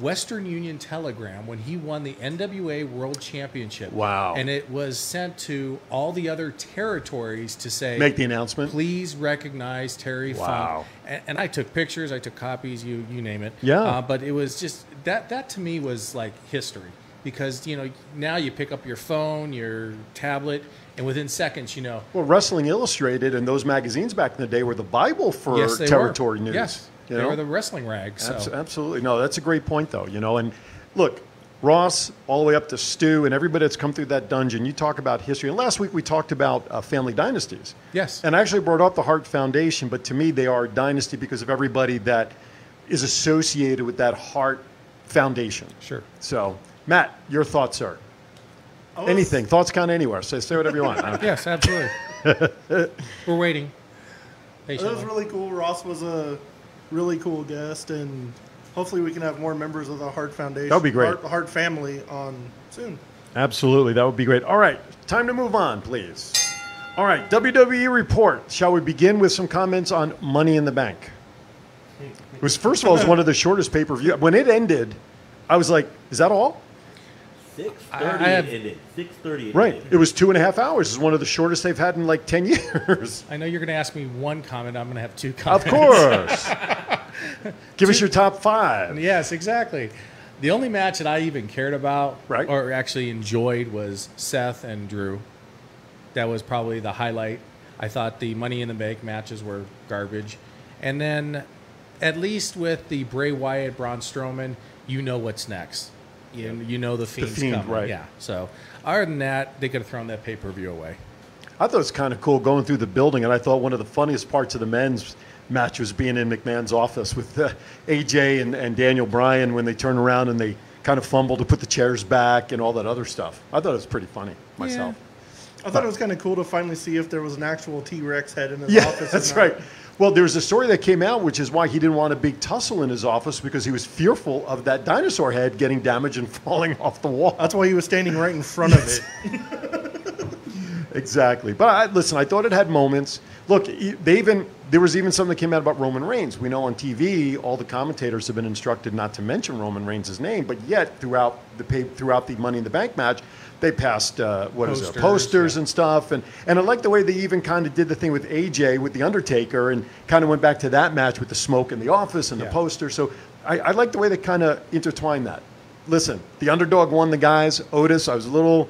Western Union telegram when he won the NWA World Championship. Wow. And it was sent to all the other territories to say, Make the announcement. please recognize Terry Wow. Funk. And, and I took pictures, I took copies, you you name it. Yeah. Uh, but it was just that that to me was like history because you know now you pick up your phone, your tablet, and within seconds you know. Well, Wrestling Illustrated and those magazines back in the day were the Bible for yes, territory were. news. Yes, you they know? were the wrestling rag. So. Abs- Absolutely. No, that's a great point, though. You know, and look, Ross, all the way up to Stu, and everybody that's come through that dungeon. You talk about history, and last week we talked about uh, family dynasties. Yes. And I actually brought up the Hart Foundation, but to me, they are a dynasty because of everybody that is associated with that Hart Foundation. Sure. So, Matt, your thoughts, sir? I was- Anything? Thoughts count anywhere. So say whatever you want. I. Yes, absolutely. We're waiting. That was really cool. Ross was a really cool guest, and hopefully we can have more members of the Hart Foundation. That'd be great. Hart, Hart family on soon. Absolutely, that would be great. All right, time to move on, please. All right, WWE report. Shall we begin with some comments on Money in the Bank? It was first of all, it was one of the shortest pay per view. When it ended, I was like, "Is that all?" Six I- have- it ended. Six thirty. Right. It was two and a half hours. It's one of the shortest they've had in like ten years. I know you're going to ask me one comment. I'm going to have two comments. Of comments. course. Give us your top five. Yes, exactly. The only match that I even cared about, Right. or actually enjoyed, was Seth and Drew. That was probably the highlight. I thought the Money in the Bank matches were garbage, and then at least with the Bray Wyatt Braun Strowman, you know what's next. You, you know the Fiend's Fiend, coming. right. Yeah. So other than that, they could have thrown that pay per view away. I thought it was kind of cool going through the building, and I thought one of the funniest parts of the men's match was being in McMahon's office with uh, AJ and, and Daniel Bryan when they turn around and they kind of fumble to put the chairs back and all that other stuff. I thought it was pretty funny myself. I thought it was kind of cool to finally see if there was an actual T Rex head in his Yeah, office. or that's not. right. Well, there was a story that came out, which is why he didn't want a big tussle in his office because he was fearful of that dinosaur head getting damaged and falling off the wall. That's why he was standing right in front of it. Exactly. But I, listen, I thought it had moments. Look, they even there was even something that came out about Roman Reigns. We know on TV, all the commentators have been instructed not to mention Roman Reigns' name, but yet throughout the pay, throughout the Money in the Bank match, they passed uh, what is it, Posters, posters yeah. and stuff. And and I like the way they even kind of did the thing with AJ with the Undertaker, and kind of went back to that match with the smoke in the office and the poster. So I, I like the way they kind of intertwined that. Listen, the underdog won the guys. Otis, I was a little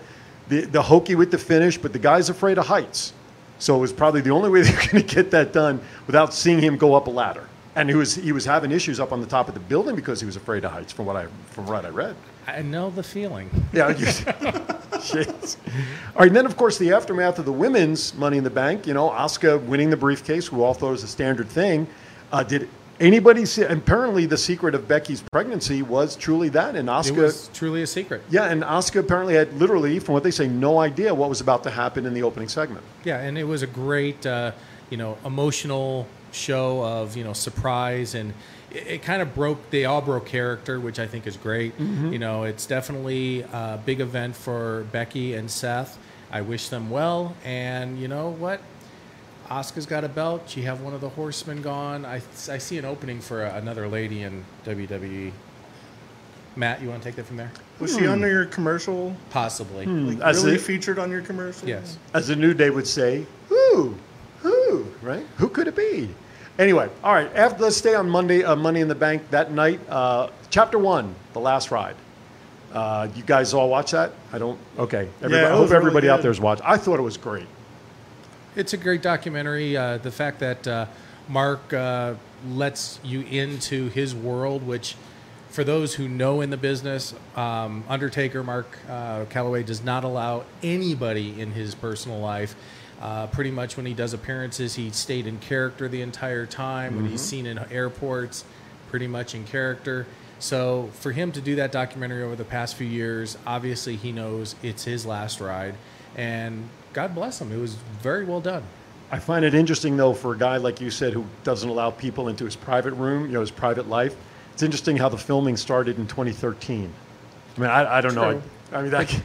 the, the hokey with the finish, but the guy's afraid of heights. So it was probably the only way they were going to get that done without seeing him go up a ladder. And he was he was having issues up on the top of the building because he was afraid of heights, from what I from what I read. I know the feeling. Yeah. Shit. All right. And then, of course, the aftermath of the women's Money in the Bank. You know, Asuka winning the briefcase, who all thought was a standard thing. Uh, did anybody see? Apparently, the secret of Becky's pregnancy was truly that, and It Asuka. was truly a secret. Yeah, and Asuka apparently had literally, from what they say, no idea what was about to happen in the opening segment. Yeah, and it was a great, uh, you know, emotional show of you know surprise, and it, it kind of broke. They all broke character, which I think is great. Mm-hmm. You know, it's definitely a big event for Becky and Seth. I wish them well, and you know what? Asuka's got a belt. You have one of the horsemen gone. I, I see an opening for another lady in WWE. Matt, you want to take that from there? Was she on hmm. your commercial? Possibly. Hmm. Like As really it- featured on your commercial? Yes. As the New Day would say, who? Who? Right? Who could it be? Anyway, all right. After, let's stay on Monday, uh, Money in the Bank that night. Uh, chapter one, The Last Ride. Uh, you guys all watch that? I don't. Okay. Everybody, it I hope was really everybody out good. there is watching. I thought it was great. It's a great documentary. Uh, the fact that uh, Mark uh, lets you into his world, which, for those who know in the business, um, Undertaker Mark uh, Calloway does not allow anybody in his personal life. Uh, pretty much when he does appearances, he stayed in character the entire time. When he's seen in airports, pretty much in character. So for him to do that documentary over the past few years, obviously he knows it's his last ride, and God bless him. It was very well done. I find it interesting, though, for a guy like you said who doesn't allow people into his private room, you know, his private life. It's interesting how the filming started in 2013. I mean, I, I don't know. I, I mean, that,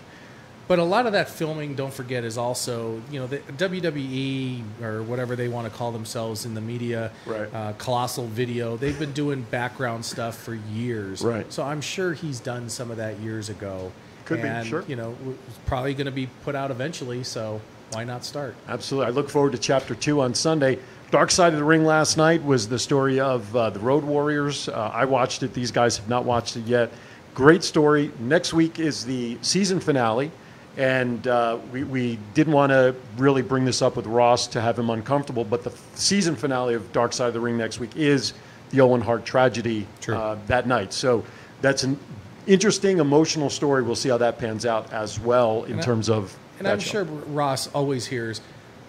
But a lot of that filming, don't forget, is also you know the WWE or whatever they want to call themselves in the media, Right. uh, Coliseum Video. They've been doing background stuff for years, Right. So I'm sure he's done some of that years ago. Could be, sure. You know, it's probably going to be put out eventually. So why not start? Absolutely. I look forward to chapter two on Sunday. Dark Side of the Ring last night was the story of uh, the Road Warriors. Uh, I watched it. These guys have not watched it yet. Great story. Next week is the season finale. And uh, we, we didn't want to really bring this up with Ross to have him uncomfortable, but the f- season finale of Dark Side of the Ring next week is the Owen Hart tragedy uh, that night. So that's an interesting, emotional story. We'll see how that pans out as well in And I- terms of. And I'm show. sure Ross always hears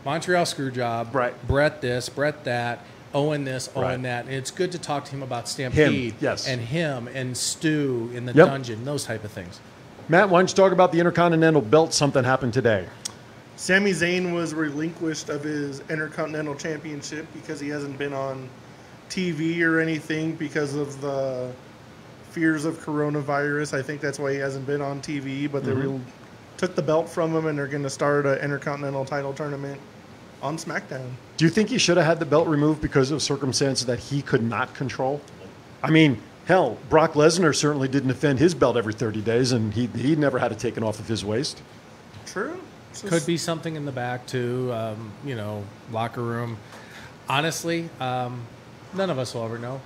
Montreal Screwjob, Right. Bret this, Bret that, Owen this, Owen Right. that. And it's good to talk to him about Stampede yes. and him and Stu in the Yep. dungeon, those type of things. Matt, why don't you talk about the Intercontinental Belt? Something happened today. Sami Zayn was relinquished of his Intercontinental Championship because he hasn't been on TV or anything because of the fears of coronavirus. I think that's why he hasn't been on TV. But they mm-hmm. re- took the belt from him and they're going to start an Intercontinental title tournament on SmackDown. Do you think he should have had the belt removed because of circumstances that he could not control? I mean, hell, Brock Lesnar certainly didn't defend his belt every 30 days, and he, he never had it taken off of his waist. True. It's Could be something in the back too, um, you know, locker room. Honestly, um, none of us will ever know.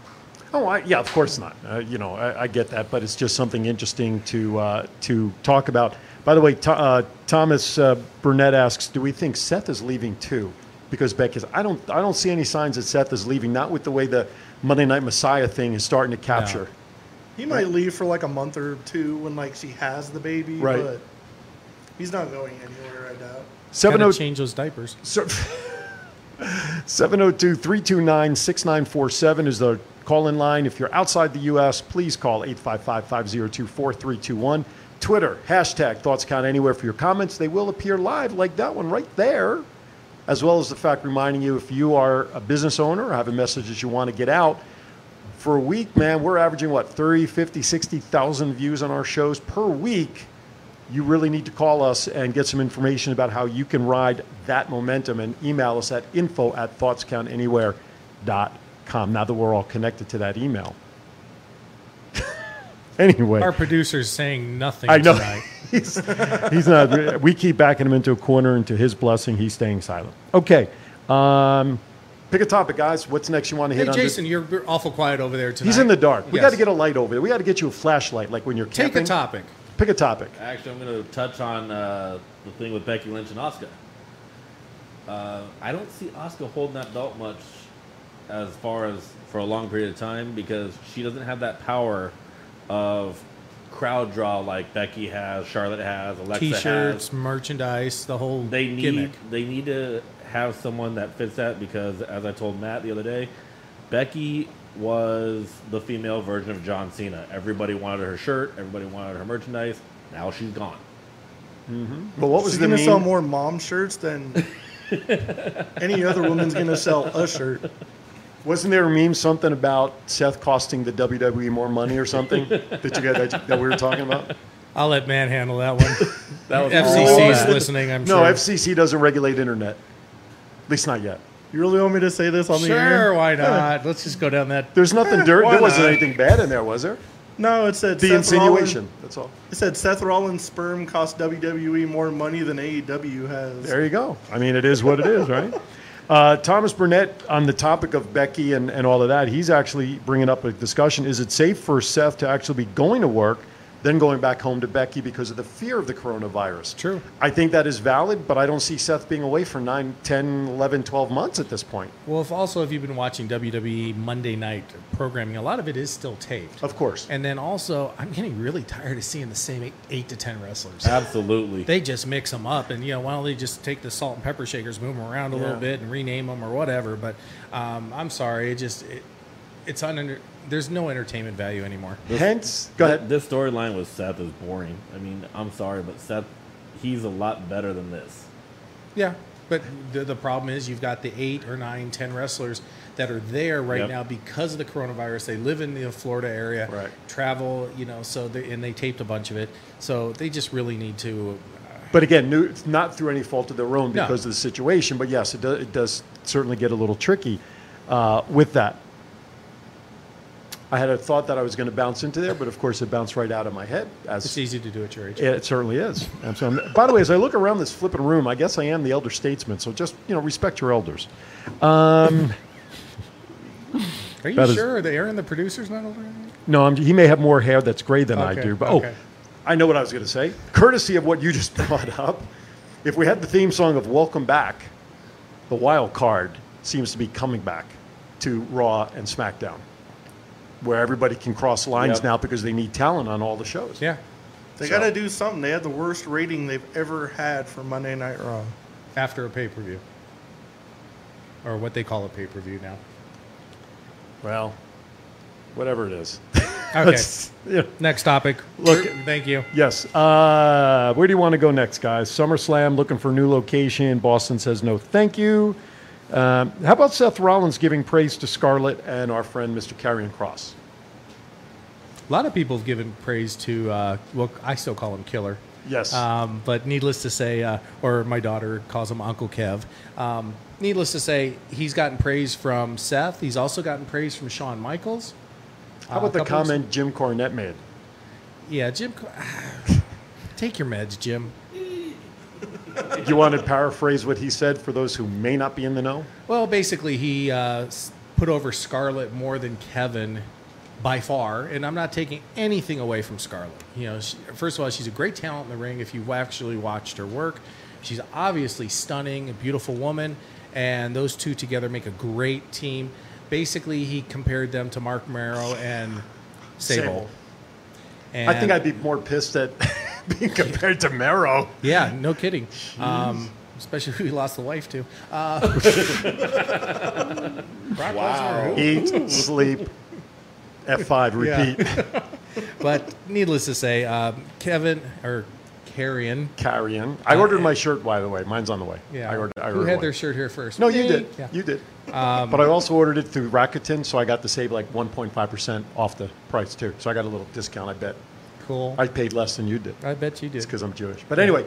Oh, I, yeah, of course not. Uh, you know, I, I get that, but it's just something interesting to uh, to talk about. By the way, Th- uh, Thomas uh, Burnett asks, "Do we think Seth is leaving too?" Because Becky's, I don't, I don't see any signs that Seth is leaving. Not with the way the Monday Night Messiah thing is starting to capture. He might leave for like a month or two when like she has the baby, Right. but he's not going anywhere. I doubt. Seven Gotta oh change those diapers. 702 329 6947 is the call in line. If you're outside the U.S., please call 855 502 4321. Twitter, hashtag Thoughts Count Anywhere for your comments. They will appear live like that one right there, as well as the fact reminding you if you are a business owner or have a message that you want to get out. For a week, man, we're averaging what, 30, 50, 60,000 views on our shows per week you really need to call us and get some information about how you can ride that momentum and email us at info at thoughtscountanywhere.com now that we're all connected to that email. anyway, Our producer's saying nothing I know tonight. he's, he's not, we keep backing him into a corner and to his blessing, he's staying silent. Okay. Um, pick a topic, guys. What's next you want to Hey, hit on? Jason, you're you're awful quiet over there tonight. He's in the dark. We Yes. got to get a light over there. We got to get you a flashlight like when you're camping. Take a topic. Pick a topic. Actually, I'm going to touch on uh, the thing with Becky Lynch and Asuka. Uh, I don't see Asuka holding that belt much as far as for a long period of time because she doesn't have that power of crowd draw like Becky has, Charlotte has, Alexa has. T-shirts, has. merchandise, the whole They need gimmick. they need to have someone that fits that because as I told Matt the other day, Becky was the female version of John Cena. Everybody wanted her shirt, everybody wanted her merchandise. Now she's gone. Mm-hmm. But what was She's the gonna sell more mom shirts than any other woman's gonna sell a shirt. Wasn't there a meme something about Seth costing the WWE more money or something that you got that, that we were talking about? I'll let man handle that one. That was FCC's listening, I'm no, sure. FCC doesn't regulate internet. At least not yet. You really want me to say this on the air? Sure, why not? Let's just go down that. There's nothing dirty. There wasn't not? anything bad in there, was there? No, it said The Seth insinuation. Rollins, That's all. it said Seth Rollins' sperm cost WWE more money than AEW has. There you go. I mean, it is what it is, right? Uh, Thomas Burnett, on the topic of Becky and, and all of that, he's actually bringing up a discussion. Is it safe for Seth to actually be going to work then going back home to Becky because of the fear of the coronavirus. True. I think that is valid, but I don't see Seth being away for 9, 10, 11, 12 months at this point. Well, if also if you've been watching WWE Monday night programming, a lot of it is still taped. Of course. And then also, I'm getting really tired of seeing the same eight, eight to ten wrestlers. Absolutely. They just mix them up, and you know, why don't they just take the salt and pepper shakers, move them around a Yeah. little bit, and rename them or whatever? But um, I'm sorry, it just it, it's un- There's no entertainment value anymore. Hence, go ahead. This storyline with Seth is boring. I mean, I'm sorry, but Seth, he's a lot better than this. Yeah, but the, the problem is you've got the eight or nine, ten wrestlers that are there right Yep. now because of the coronavirus. They live in the Florida area, Right. travel, you know, so they, and they taped a bunch of it. So they just really need to. But again, new, it's not through any fault of their own No. because of the situation. But yes, it, do, it does certainly get a little tricky uh, with that. I had a thought that I was going to bounce into there, but of course it bounced right out of my head. It's easy to do at your age. it certainly is. And so by the way, as I look around this flipping room, I guess I am the elder statesman. So just you know, respect your elders. Um, Are you that is- sure the Aaron, the producer's not older? no, I'm, he may have more hair that's gray than I do. But okay. oh, I know what I was going to say. Courtesy of what you just brought up, if we had the theme song of "Welcome Back," the wild card seems to be coming back to Raw and SmackDown, where everybody can cross lines Yep. now because they need talent on all the shows. Yeah, They So- got to do something. They had the worst rating they've ever had for Monday Night Raw. after a pay per view, or what they call a pay per view now. Well, whatever it is. Okay, yeah. next topic. Look- thank you. Yes. Uh, where do you want to go next, guys? SummerSlam looking for a new location. Boston says no, thank you. Um, how about Seth Rollins giving praise to Scarlett and our friend Mr. Karrion Cross? A lot of people have given praise to, uh, well, I still call him Killer. Yes. Um, but needless to say, uh, or my daughter calls him Uncle Kev. Um, needless to say, he's gotten praise from Seth. He's also gotten praise from Shawn Michaels. how Uh, about a the comment Jim Cornette made? Yeah, Jim. Take your meds, Jim. Do you want to paraphrase what he said for those who may not be in the know? Well, basically, he uh, put over Scarlett more than Kevin by far, and I'm not taking anything away from Scarlett. You know, she, first of all, she's a great talent in the ring. If you've actually watched her work, she's obviously stunning, a beautiful woman, and those two together make a great team. Basically, he compared them to Marc Mero and Sable. Sable. And I think I'd be more pissed at being compared to Mero. Yeah, no kidding. Um, especially who he lost the wife to. Uh, Brock Lesnar, Eat, sleep, F5, repeat, But needless to say, um, Kevin or Karrion. carrying. I ordered my shirt, by the way. Mine's on the way. Yeah. I ordered, I who had one. their shirt here first? No, you did. Yeah. You did. but I also ordered it through Rakuten, so I got to save like 1.5% off the price too. So I got a little discount, I bet. Cool. I paid less than you did. I bet you did. It's because I'm Jewish. But anyway,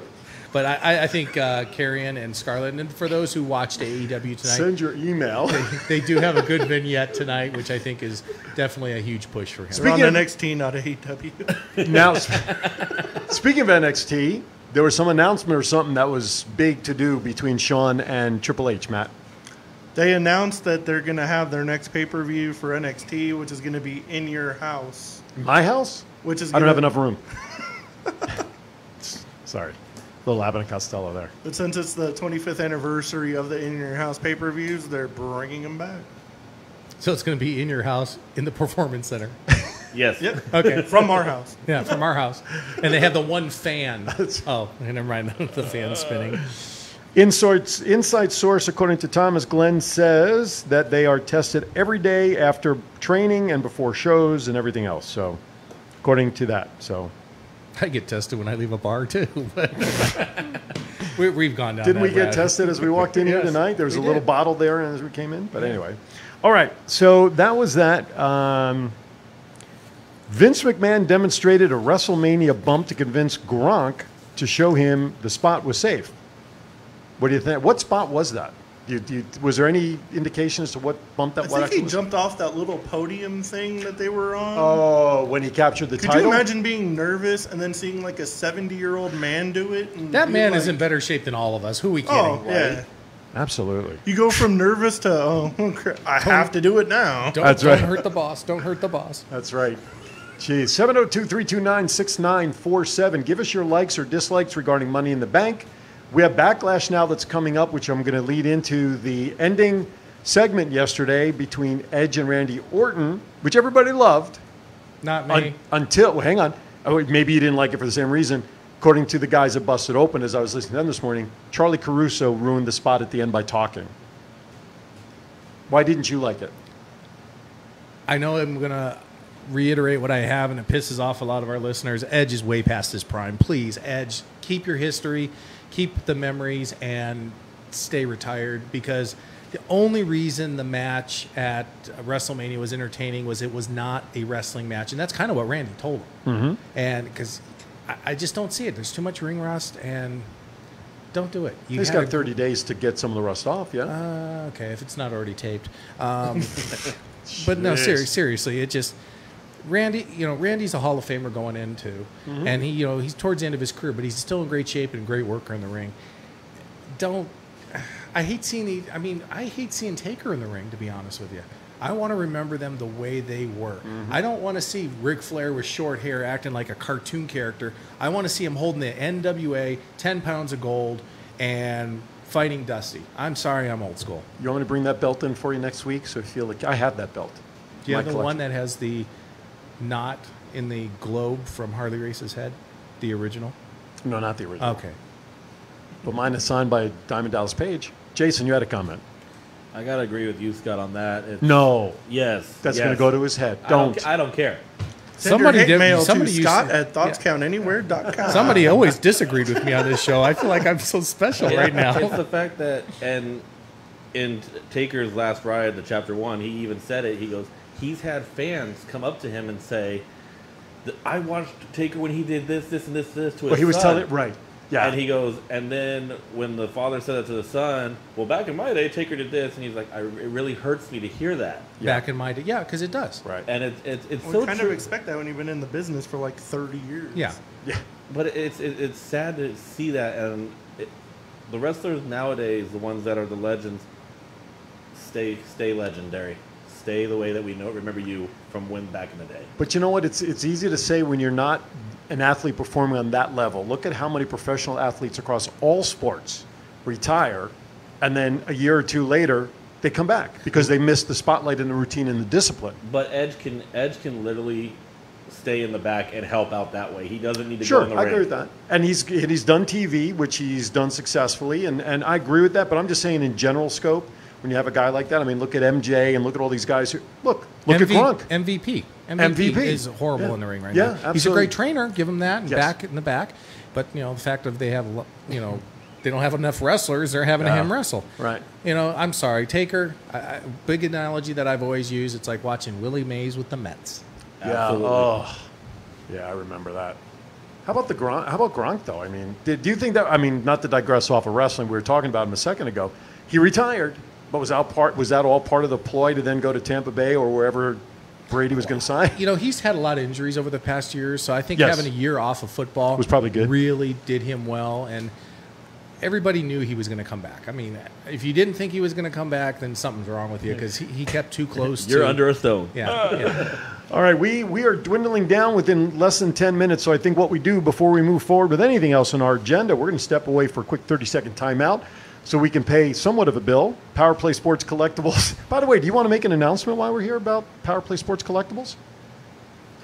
But I- I, I think uh, Karrion and Scarlett, and for those who watched AEW tonight, send your email. they do have a good vignette tonight, which I think is definitely a huge push for him. They're on Speaking of- NXT, not AEW. now, speaking of NXT, there was some announcement or something that was big to do between Shawn and Triple H, Matt. they announced that they're going to have their next pay per view for NXT, which is going to be in your house. My house? Which is I don't have enough room. Sorry. Little Abbott and Costello there. But since it's the 25th anniversary of the In Your House pay per views, they're bringing them back. So it's going to be in your house in the performance center. Yes. Yep. Okay. From our house. Yeah, from our house. And they have the one fan. Oh, never mind. The fan spinning. Inside, inside source, according to Thomas Glenn, says that they are tested every day after training and before shows and everything else. So, according to that, so I get tested when I leave a bar too. We, we've gone down. didn't we get rabbit- tested as we walked in here tonight? There was a little did. bottle there as we came in. But anyway, all right. So that was that. Um, Vince McMahon demonstrated a WrestleMania bump to convince Gronk to show him the spot was safe. What do you think? What spot was that? Do you, you, was there any indication as to what bump that I was? I think he was? jumped off that little podium thing that they were on. Oh, when he captured the Could title. you imagine being nervous and then seeing like a 70 year old man do it? and That man like, is in better shape than all of us. Who are we oh, kidding? Oh, yeah. Absolutely. You go from nervous to, oh, I have to do it now. Don't, That's don't hurt the boss. Don't hurt the boss. That's right. Geez, 702 329 6947. Give us your likes or dislikes regarding Money in the Bank. We have Backlash now that's coming up, which I'm going to lead into the ending segment yesterday between Edge and Randy Orton, which everybody loved Not un- me. until, well, hang on. Oh, maybe you didn't like it for the same reason. According to the guys that busted open, as I was listening to them this morning, Charly Caruso ruined the spot at the end by talking. Why didn't you like it? I know I'm going to reiterate what I have, and it pisses off a lot of our listeners. Edge is way past his prime. Please, Edge, keep your history, keep the memories, and stay retired because the only reason the match at WrestleMania was entertaining was it was not a wrestling match. And that's kind of what Randy told him. Mm-hmm. And because I, I just don't see it. There's too much ring rust, and don't do it. You He's had got a- 30 days to get some of the rust off, yeah? uh, okay, if it's not already taped. Um, but no, seri- seriously, it just Randy. You know, Randy's a Hall of Famer going into, mm-hmm. and he, you know, he's towards the end of his career, but he's still in great shape and a great worker in the ring. Don't. I hate seeing the. I mean, I hate seeing Taker in the ring. To be honest with you, I want to remember them the way they were. Mm-hmm. I don't want to see Ric Flair with short hair acting like a cartoon character. I want to see him holding the NWA, ten pounds of gold, and fighting Dusty. I'm sorry, I'm old school. You want me to bring that belt in for you next week? So I feel like I have that belt. Do you have the one that has the knot in the globe from Harley Race's head? The original? No, not the original. Okay. But mine is signed by Diamond Dallas Page. Jason, you had a comment. I gotta agree with you, Scott, on that. It's, No, Yes. that's yes. going to go to his head. Don't. Don't. I don't care. Send Somebody your hate did- mail somebody to used Scott to- at thoughtscountanywhere.com. Somebody always disagreed with me on this show. I feel like I'm so special right now. It's now. the fact that, and in Taker's last ride, the chapter one, he even said it. He goes, he's had fans come up to him and say, "I watched Taker when he did this, this, and this, this to his Well, he was son." telling right. Yeah. And he goes, and then when the father said that to the son, well, back in my day, Taker did this, and he's like, I, it really hurts me to hear that. Back in my day. Yeah, because it does. right. And it's it's it's We so kind true. of expect that when you've been in the business for like 30 years. Yeah. yeah. But it's it, it's sad to see that, and it, the wrestlers nowadays, the ones that are the legends, stay stay legendary, stay the way that we know remember you from when back in the day. But you know what? It's it's easy to say when you're not an athlete performing on that level. Look at how many professional athletes across all sports retire, and then a year or two later they come back because they missed the spotlight and the routine and the discipline. But Edge can Edge can literally stay in the back and help out that way. He doesn't need to Sure, go in the I ring. agree with that. And he's and he's done TV, which he's done successfully, and, and I agree with that. But I'm just saying, in general scope, when you have a guy like that, I mean, look at MJ and look at all these guys who look look at MV Gronk. MVP. MVP. MVP. is horrible Yeah. in the ring right Yeah, now. He's a great trainer. Give him that. And Yes. back in the back. But, you know, the fact of they have, lo- you know, they don't have enough wrestlers. They're having Yeah. him wrestle. Right. You know, I'm sorry. Taker, I, I, big analogy that I've always used. It's like watching Willie Mays with the Mets. Yeah. Absolutely. Oh, yeah, I remember that. How about the Gronk? How about Gronk though? I mean, did, do you think that? I mean, not to digress off of wrestling, we were talking about him a second ago. He retired, but was out part? Was that all part of the ploy to then go to Tampa Bay or wherever Brady was going to sign? You know, he's had a lot of injuries over the past years, so I think Yes. having a year off of football Was probably good. Really did him well, and everybody knew he was going to come back. I mean, if you didn't think he was going to come back, then something's wrong with you because he, he kept too close. You're to, under a stone. Yeah, yeah. All right, we, we are dwindling down within less than 10 minutes. So I think what we do before we move forward with anything else on our agenda, we're going to step away for a quick 30 second timeout so we can pay somewhat of a bill. Power Play Sports Collectibles. By the way, do you want to make an announcement while we're here about Power Play Sports Collectibles?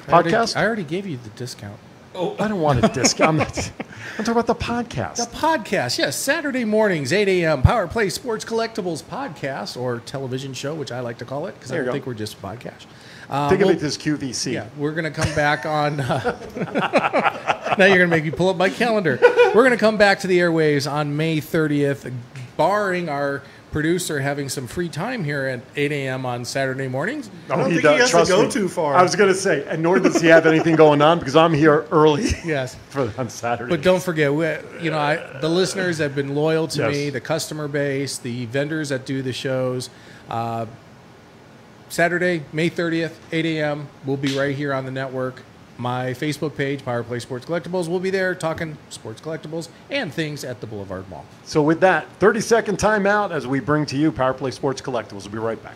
I already- Podcast? I already gave you the discount. Oh, I don't want a discount. I'm, not- I'm talking about the podcast. The podcast, yes, Saturday mornings, 8 a.m. Power Play Sports Collectibles podcast or television show, which I like to call it because I don't think we're just a podcast. Um, Think of we'll- it as QVC. Yeah, we're going to come back on. Uh, now you're going to make me pull up my calendar. We're going to come back to the airwaves on May 30th, barring our producer having some free time here at 8 a.m. on Saturday mornings. Oh, I don't think does- he has to go me. too far. I was going to say, and nor does he have anything going on because I'm here early Yes. for on Saturday. But don't forget, we, you know, I, the listeners have been loyal to Yes. me, the customer base, the vendors that do the shows. Uh, Saturday, May 30th, 8 a.m. We'll be right here on the network. My Facebook page, Power Play Sports Collectibles, will be there talking sports collectibles and things at the Boulevard Mall. So with that, 30 second timeout as we bring to you Power Play Sports Collectibles. We'll be right back.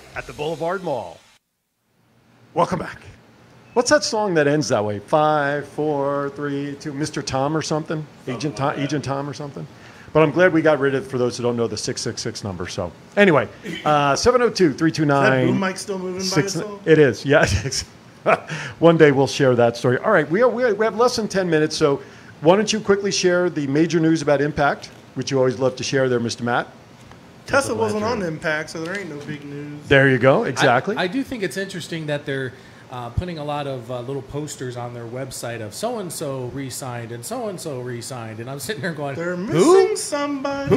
at the Boulevard Mall. Welcome back. What's that song that ends that way? Five, four, three, two. Mr. Tom or something? Agent Tom, Agent Tom or something? But I'm glad we got rid of, it for those who don't know, the 666 number. So, anyway, uh, 702 329. That boom mic still moving by itself? it is, yes. One day we'll share that story. All right, we, are, we, are, we have less than 10 minutes, so why don't you quickly share the major news about Impact, which you always love to share there, Mr. Matt? Tessa wasn't on Impact, so there ain't no big news. There you go, exactly. I, I do think it's interesting that they're uh, putting a lot of uh, little posters on their website of so and so re-signed and so and so re-signed, and I'm sitting there going, They're who? missing somebody.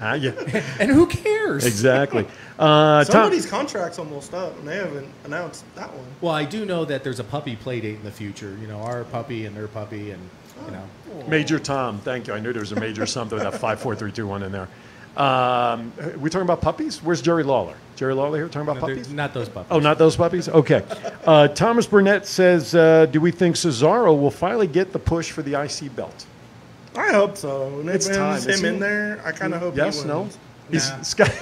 Ah, yeah, And who cares? exactly. Uh, Tom, Somebody's contract's almost up, and they haven't announced that one. Well, I do know that there's a puppy play date in the future. You know, our puppy and their puppy, and you know, Major Tom, thank you. I knew there was a major something with that 54321 in there. Um, we talking about puppies? Where's Jerry Lawler? Jerry Lawler here talking about they're puppies? not those puppies. Oh, not those puppies? Okay. Uh, Thomas Burnett says, uh, do we think Cesaro will finally get the push for the IC belt? I hope so. And It's time, it's isn't him in there, I kind of hope Yes, he no? wins. He's, Nah. Scott,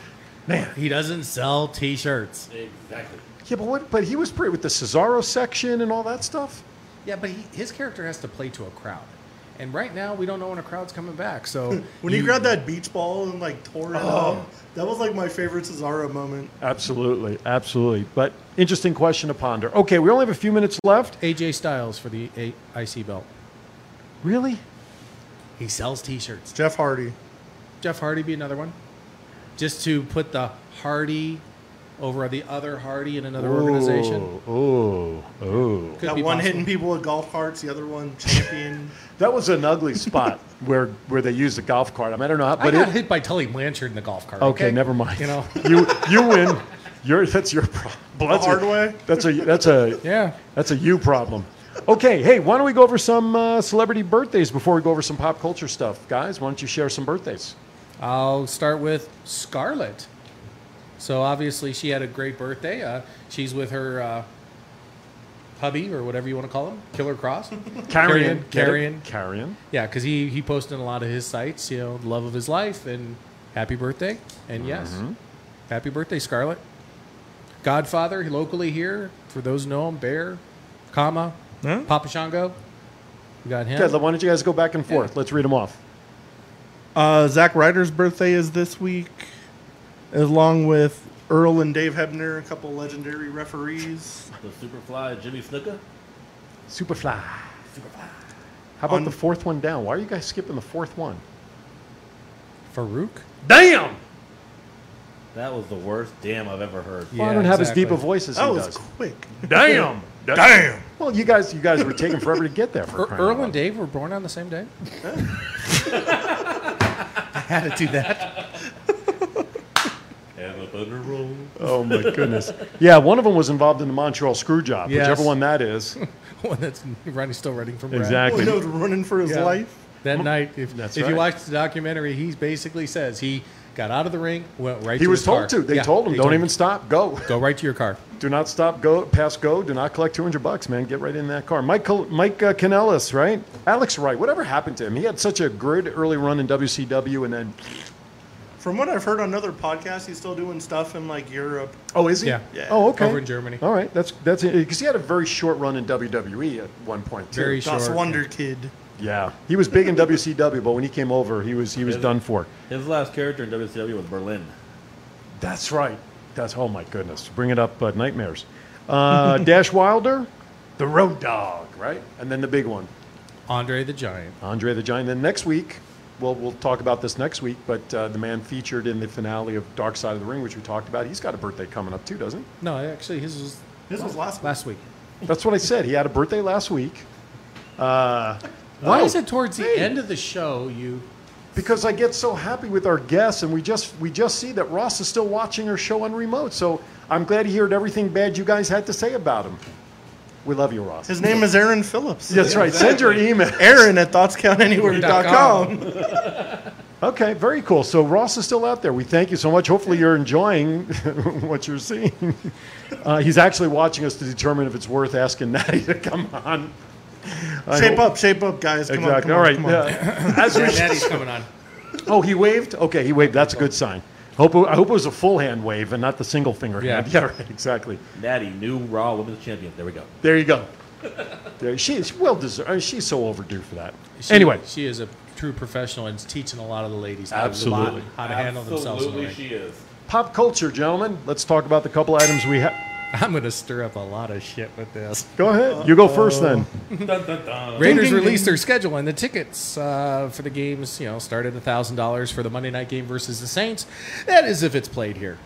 man. He doesn't sell T-shirts. Exactly. Yeah, but what? But he was pretty with the Cesaro section and all that stuff. Yeah, but he, his character has to play to a crowd, and right now we don't know when a crowd's coming back. So When he you- grabbed that beach ball and like tore it Oh. up, that was like my favorite Cesaro moment. Absolutely, absolutely. But interesting question to ponder. Okay, we only have a few minutes left. AJ Styles for the A- IC belt. Really? He sells T-shirts. Jeff Hardy. Jeff Hardy be another one, just to put the Hardy over the other Hardy in another organization. Oh, oh. Could that one possible. hitting people with golf carts, the other one champion. That was an ugly spot where where they used the golf cart. I, mean, I don't know how, I but got it, hit by Tully Blanchard in the golf cart. okay, Okay, never mind. You know, you you win. You're that's your problem. That's hard a, way? That's a that's a yeah. that's a you problem. Okay, hey, why don't we go over some uh, celebrity birthdays before we go over some pop culture stuff, guys? Why don't you share some birthdays? I'll start with Scarlett. So obviously she had a great birthday. Uh, she's with her uh, hubby or whatever you want to call him, Killer Cross. Karrion, Karrion. Karrion. Yeah, because he he posted in a lot of his sites, you know, love of his life and happy birthday. And yes, Mm-hmm. happy birthday, Scarlett. Godfather locally here for those who know him, Bear, comma, Huh? Papa Shango. We got him. Okay, why don't you guys go back and forth? Let's read them off. Uh, Zack Ryder's birthday is this week, along with Earl and Dave Hebner, a couple legendary referees. The Superfly Jimmy Snuka. Superfly. Superfly. How about On- the fourth one down? Why are you guys skipping the fourth one? Farouk. Damn! That was the worst damn I've ever heard. Well, I don't have exactly. as deep a voice as That he was quick. Damn! Damn! Well, you guys, you guys were taking forever to get there. For Er- Earl and. Dave were born on the same day. I had to do that. And the thunder roll. Oh my goodness! Yeah, one of them was involved in the Montreal screw job, Yes. whichever one that is. One that's running, still running from Brad. Exactly. He was running for his Yeah. life. That night, if, That's if right. you watch the documentary, he basically says he got out of the ring, went right. He to was his told car. to. They Yeah, told him, they "Don't told even stop. Go. go right to your car." Do not stop. Go past go. Do not collect two hundred bucks, man. Get right in that car." Mike Cal- Mike uh, Kanellis, right? Alex Wright. Whatever happened to him? He had such a good early run in WCW, and then From what I've heard on other podcasts, he's still doing stuff in like Europe. oh, is he? Yeah. Yeah. Oh, okay. Over in Germany. All right. That's that's because he had a very short run in WWE at one point too. Very Das Sure. Wunderkind. Yeah, he was big in WCW, but when he came over, he was he was Yeah. done for. His last character in WCW was Berlin. That's right. That's oh my goodness. Bring it up, uh, nightmares. Uh, Dash Wilder, the Road Dog, right? And then the big one, Andre the Giant. Andre the Giant. Then next week, we'll we'll talk about this next week. But uh, the man featured in the finale of Dark Side of the Ring, which we talked about, he's got a birthday coming up too, doesn't he? No, actually, his was This was last week. last week. That's what I said. He had a birthday last week. Uh, Why oh, is it towards the hey. end of the show you because I get so happy with our guests, and we just we just see that Ross is still watching our show on remote. So I'm glad he heard everything bad you guys had to say about him. We love you, Ross. His name is Aaron Phillips. That's right. Send your email. Aaron at thoughtscountanywhere.com. Okay, very cool. So Ross is still out there. We thank you so much. Hopefully you're enjoying what you're seeing. Uh, he's actually watching us to determine if it's worth asking Natty to come on. I Shape hope- up, shape up, guys. Come on, Exactly. come All on, right. come on. yeah. As we Yeah, Natty's coming on. Oh, he waved. Okay, he waved. That's a good sign. Hope I hope it was a full hand wave and not the single finger Yeah. hand. Yeah, right. Exactly. Natty, new Raw Women's Champion. There we go. There you go. There, she is well deserved. I mean, she's so overdue for that. She- anyway, she is a true professional and is teaching a lot of the ladies how, Absolutely. how to handle themselves. In the Absolutely, ring. she is. pop culture, gentlemen. Let's talk about the couple items we have. I'm going to stir up a lot of shit with this. Go ahead. You go first, then. Dun, dun, dun. Raiders ding, released ding. their schedule, and the tickets uh, for the games, you know, start at thousand dollars for the Monday night game versus the Saints. That is if it's played here.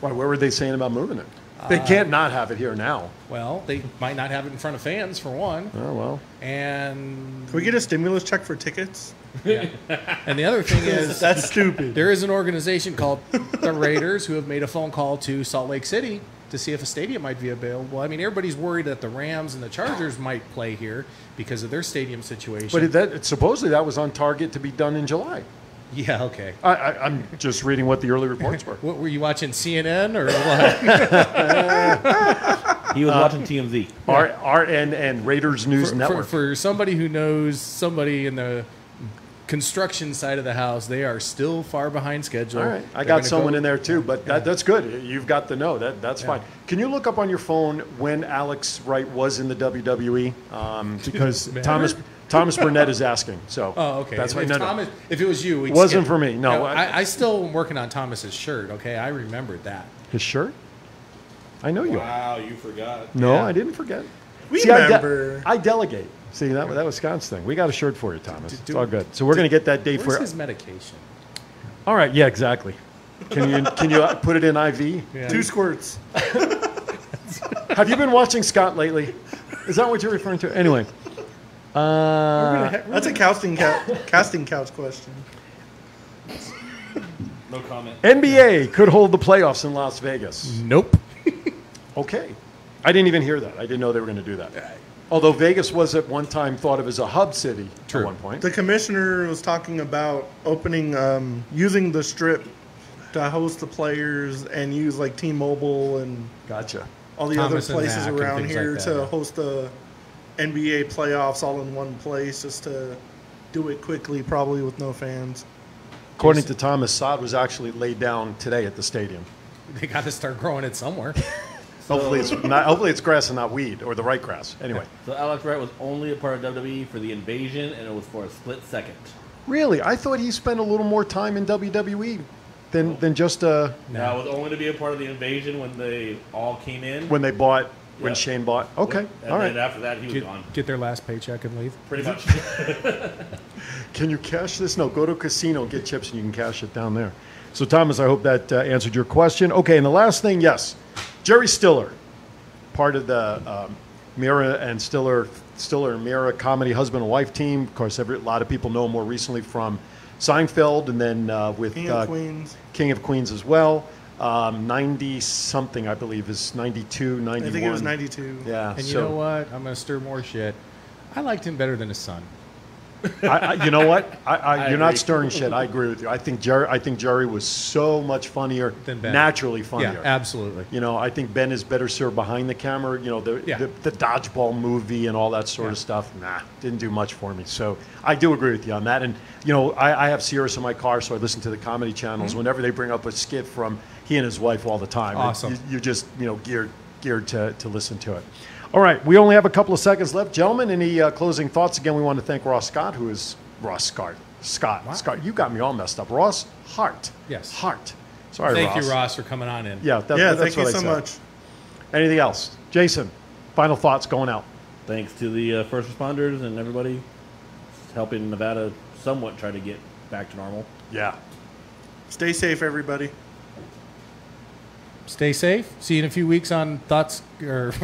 Why? What were they saying about moving it? They can't not have it here now. Well, they might not have it in front of fans for one, Oh well. and Can we get a stimulus check for tickets? yeah. and the other thing is That's stupid. there is an organization called the Raiders who have made a phone call to Salt Lake City to see if a stadium might be available. I mean, everybody's worried that the Rams and the Chargers might play here because of their stadium situation. But that supposedly that was on target to be done in July. yeah, okay. I, I, I'm just reading what the early reports were. What were you watching CNN or what? He was watching uh, TMZ. Art, Art and, and Raiders News for, for, Network. for somebody who knows somebody in the construction side of the house, they are still far behind schedule. All right, I They're got someone go- in there too, but that, that's good. You've got the know. That that's fine. Can you look up on your phone when Alex Wright was in the WWE? Um, because Thomas Thomas Burnett is asking. So Oh, okay. That's if, why. if No, no. Thomas, if it was you, we'd Wasn't skip- for me. No, I- I, I still am working on Thomas's shirt. Okay, I remembered that. His shirt. I know you. are. Wow, you forgot. No, Yeah. I didn't forget. We See, I, de- remember. I delegate. See that that was Scott's thing. We got a shirt for you, Thomas. Do- It's all good. So we're gonna get that date Where's for. his medication? All right. Yeah. Exactly. Can you can you uh, put it in IV? Yeah. Two squirts. Have you been watching Scott lately? Is that what you're referring to? Anyway. Uh, That's a casting couch, casting couch question. No comment. NBA could hold the playoffs in Las Vegas. Nope. Okay. I didn't even hear that. I didn't know they were going to do that. Although Vegas was at one time thought of as a hub city True. at one point. The commissioner was talking about opening, um, using the strip to host the players and use like T-Mobile and Gotcha. all the Thomas other places around here like to yeah. host the NBA playoffs all in one place, just to do it quickly, probably with no fans. According to Thomas, Sod was actually laid down today at the stadium. They got to start growing it somewhere. Hopefully it's not. Hopefully it's grass and not weed, or the right grass. Anyway, So Alex Wright was only a part of WWE for the invasion, and it was for a split second. really, I thought he spent a little more time in WWE than than just uh, That was only to be a part of the invasion when they all came in. when they bought when Yeah. Shane bought. Okay, And all then after that, he was Get, gone. get their last paycheck and leave. Pretty much. Can you cash this? No, go to a casino, get chips, and you can cash it down there. So, Thomas, I hope that uh, answered your question. Okay, and the last thing, yes, Jerry Stiller, part of the um, Meara and Stiller, Stiller and Meara comedy husband and wife team. Of course, every, a lot of people know him more recently from Seinfeld, and then uh, with King uh, of Queens. King of Queens as well. Um, 90 something, I believe, is 92, 91. I think it was 92. Yeah. And you know what? I'm going to stir more shit. I liked him better than his son. I, I, you know what? I, you're not stirring shit. I agree with you. I think Jerry. I think Jerry was so much funnier, Than Ben. naturally funnier. Yeah, absolutely. You know, I think Ben is better served behind the camera. You know, the Yeah. the, the dodgeball movie and all that sort of stuff. Nah, didn't do much for me. So I do agree with you on that. And you know, I, I have Sirius in my car, so I listen to the comedy channels. Mm-hmm. Whenever they bring up a skit from he and his wife all the time, Awesome. You, you're just you know geared geared to to listen to it. All right, we only have a couple of seconds left, gentlemen. Any uh, closing thoughts? Again, we want to thank Ross Scott, who is Ross Scott. Scott, Scott, you got me all messed up. Ross Hart. Yes. Hart. Sorry, Thank Ross. you, Ross, for coming on in. Yeah, that, yeah, that's thank you I so said. much. Anything else, Jason? Final thoughts going out. Thanks to the uh, first responders and everybody helping Nevada somewhat try to get back to normal. Yeah. Stay safe, everybody. Stay safe. See you in a few weeks on Thoughts. Or,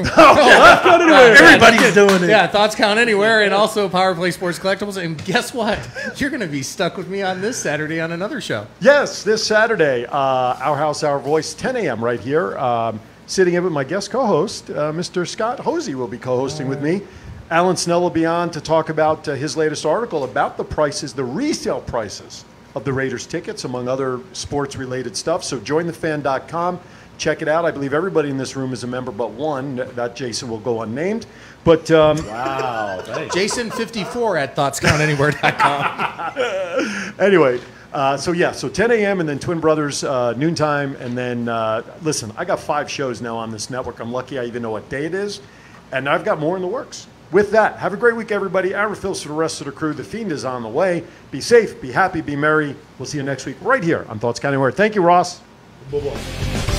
Everybody's doing it. yeah, Thoughts Count Anywhere and also Power Play Sports Collectibles. And guess what? You're going to be stuck with me on this Saturday on another show. Yes, this Saturday, uh, Our House, Our Voice, 10 a.m. right here. Um, sitting in with my guest co-host, uh, Mr. Scott Hosey will be co-hosting with me. Alan Snell will be on to talk about uh, his latest article about the prices, the resale prices of the Raiders tickets, among other sports-related stuff. So jointhefan.com. Check it out. I believe everybody in this room is a member but one. That Jason will go unnamed. But um, Wow. Jason54 at thoughtscountanywhere.com. anyway, uh, so yeah, so 10 a.m. and then Twin Brothers uh, noontime, and then uh, listen, I got five shows now on this network. I'm lucky I even know what day it is, and I've got more in the works. With that, have a great week, everybody. Aaron Phils for the rest of the crew. The Fiend is on the way. Be safe, be happy, be merry. We'll see you next week right here on Thoughts Count Anywhere. Thank you, Ross. Bye-bye.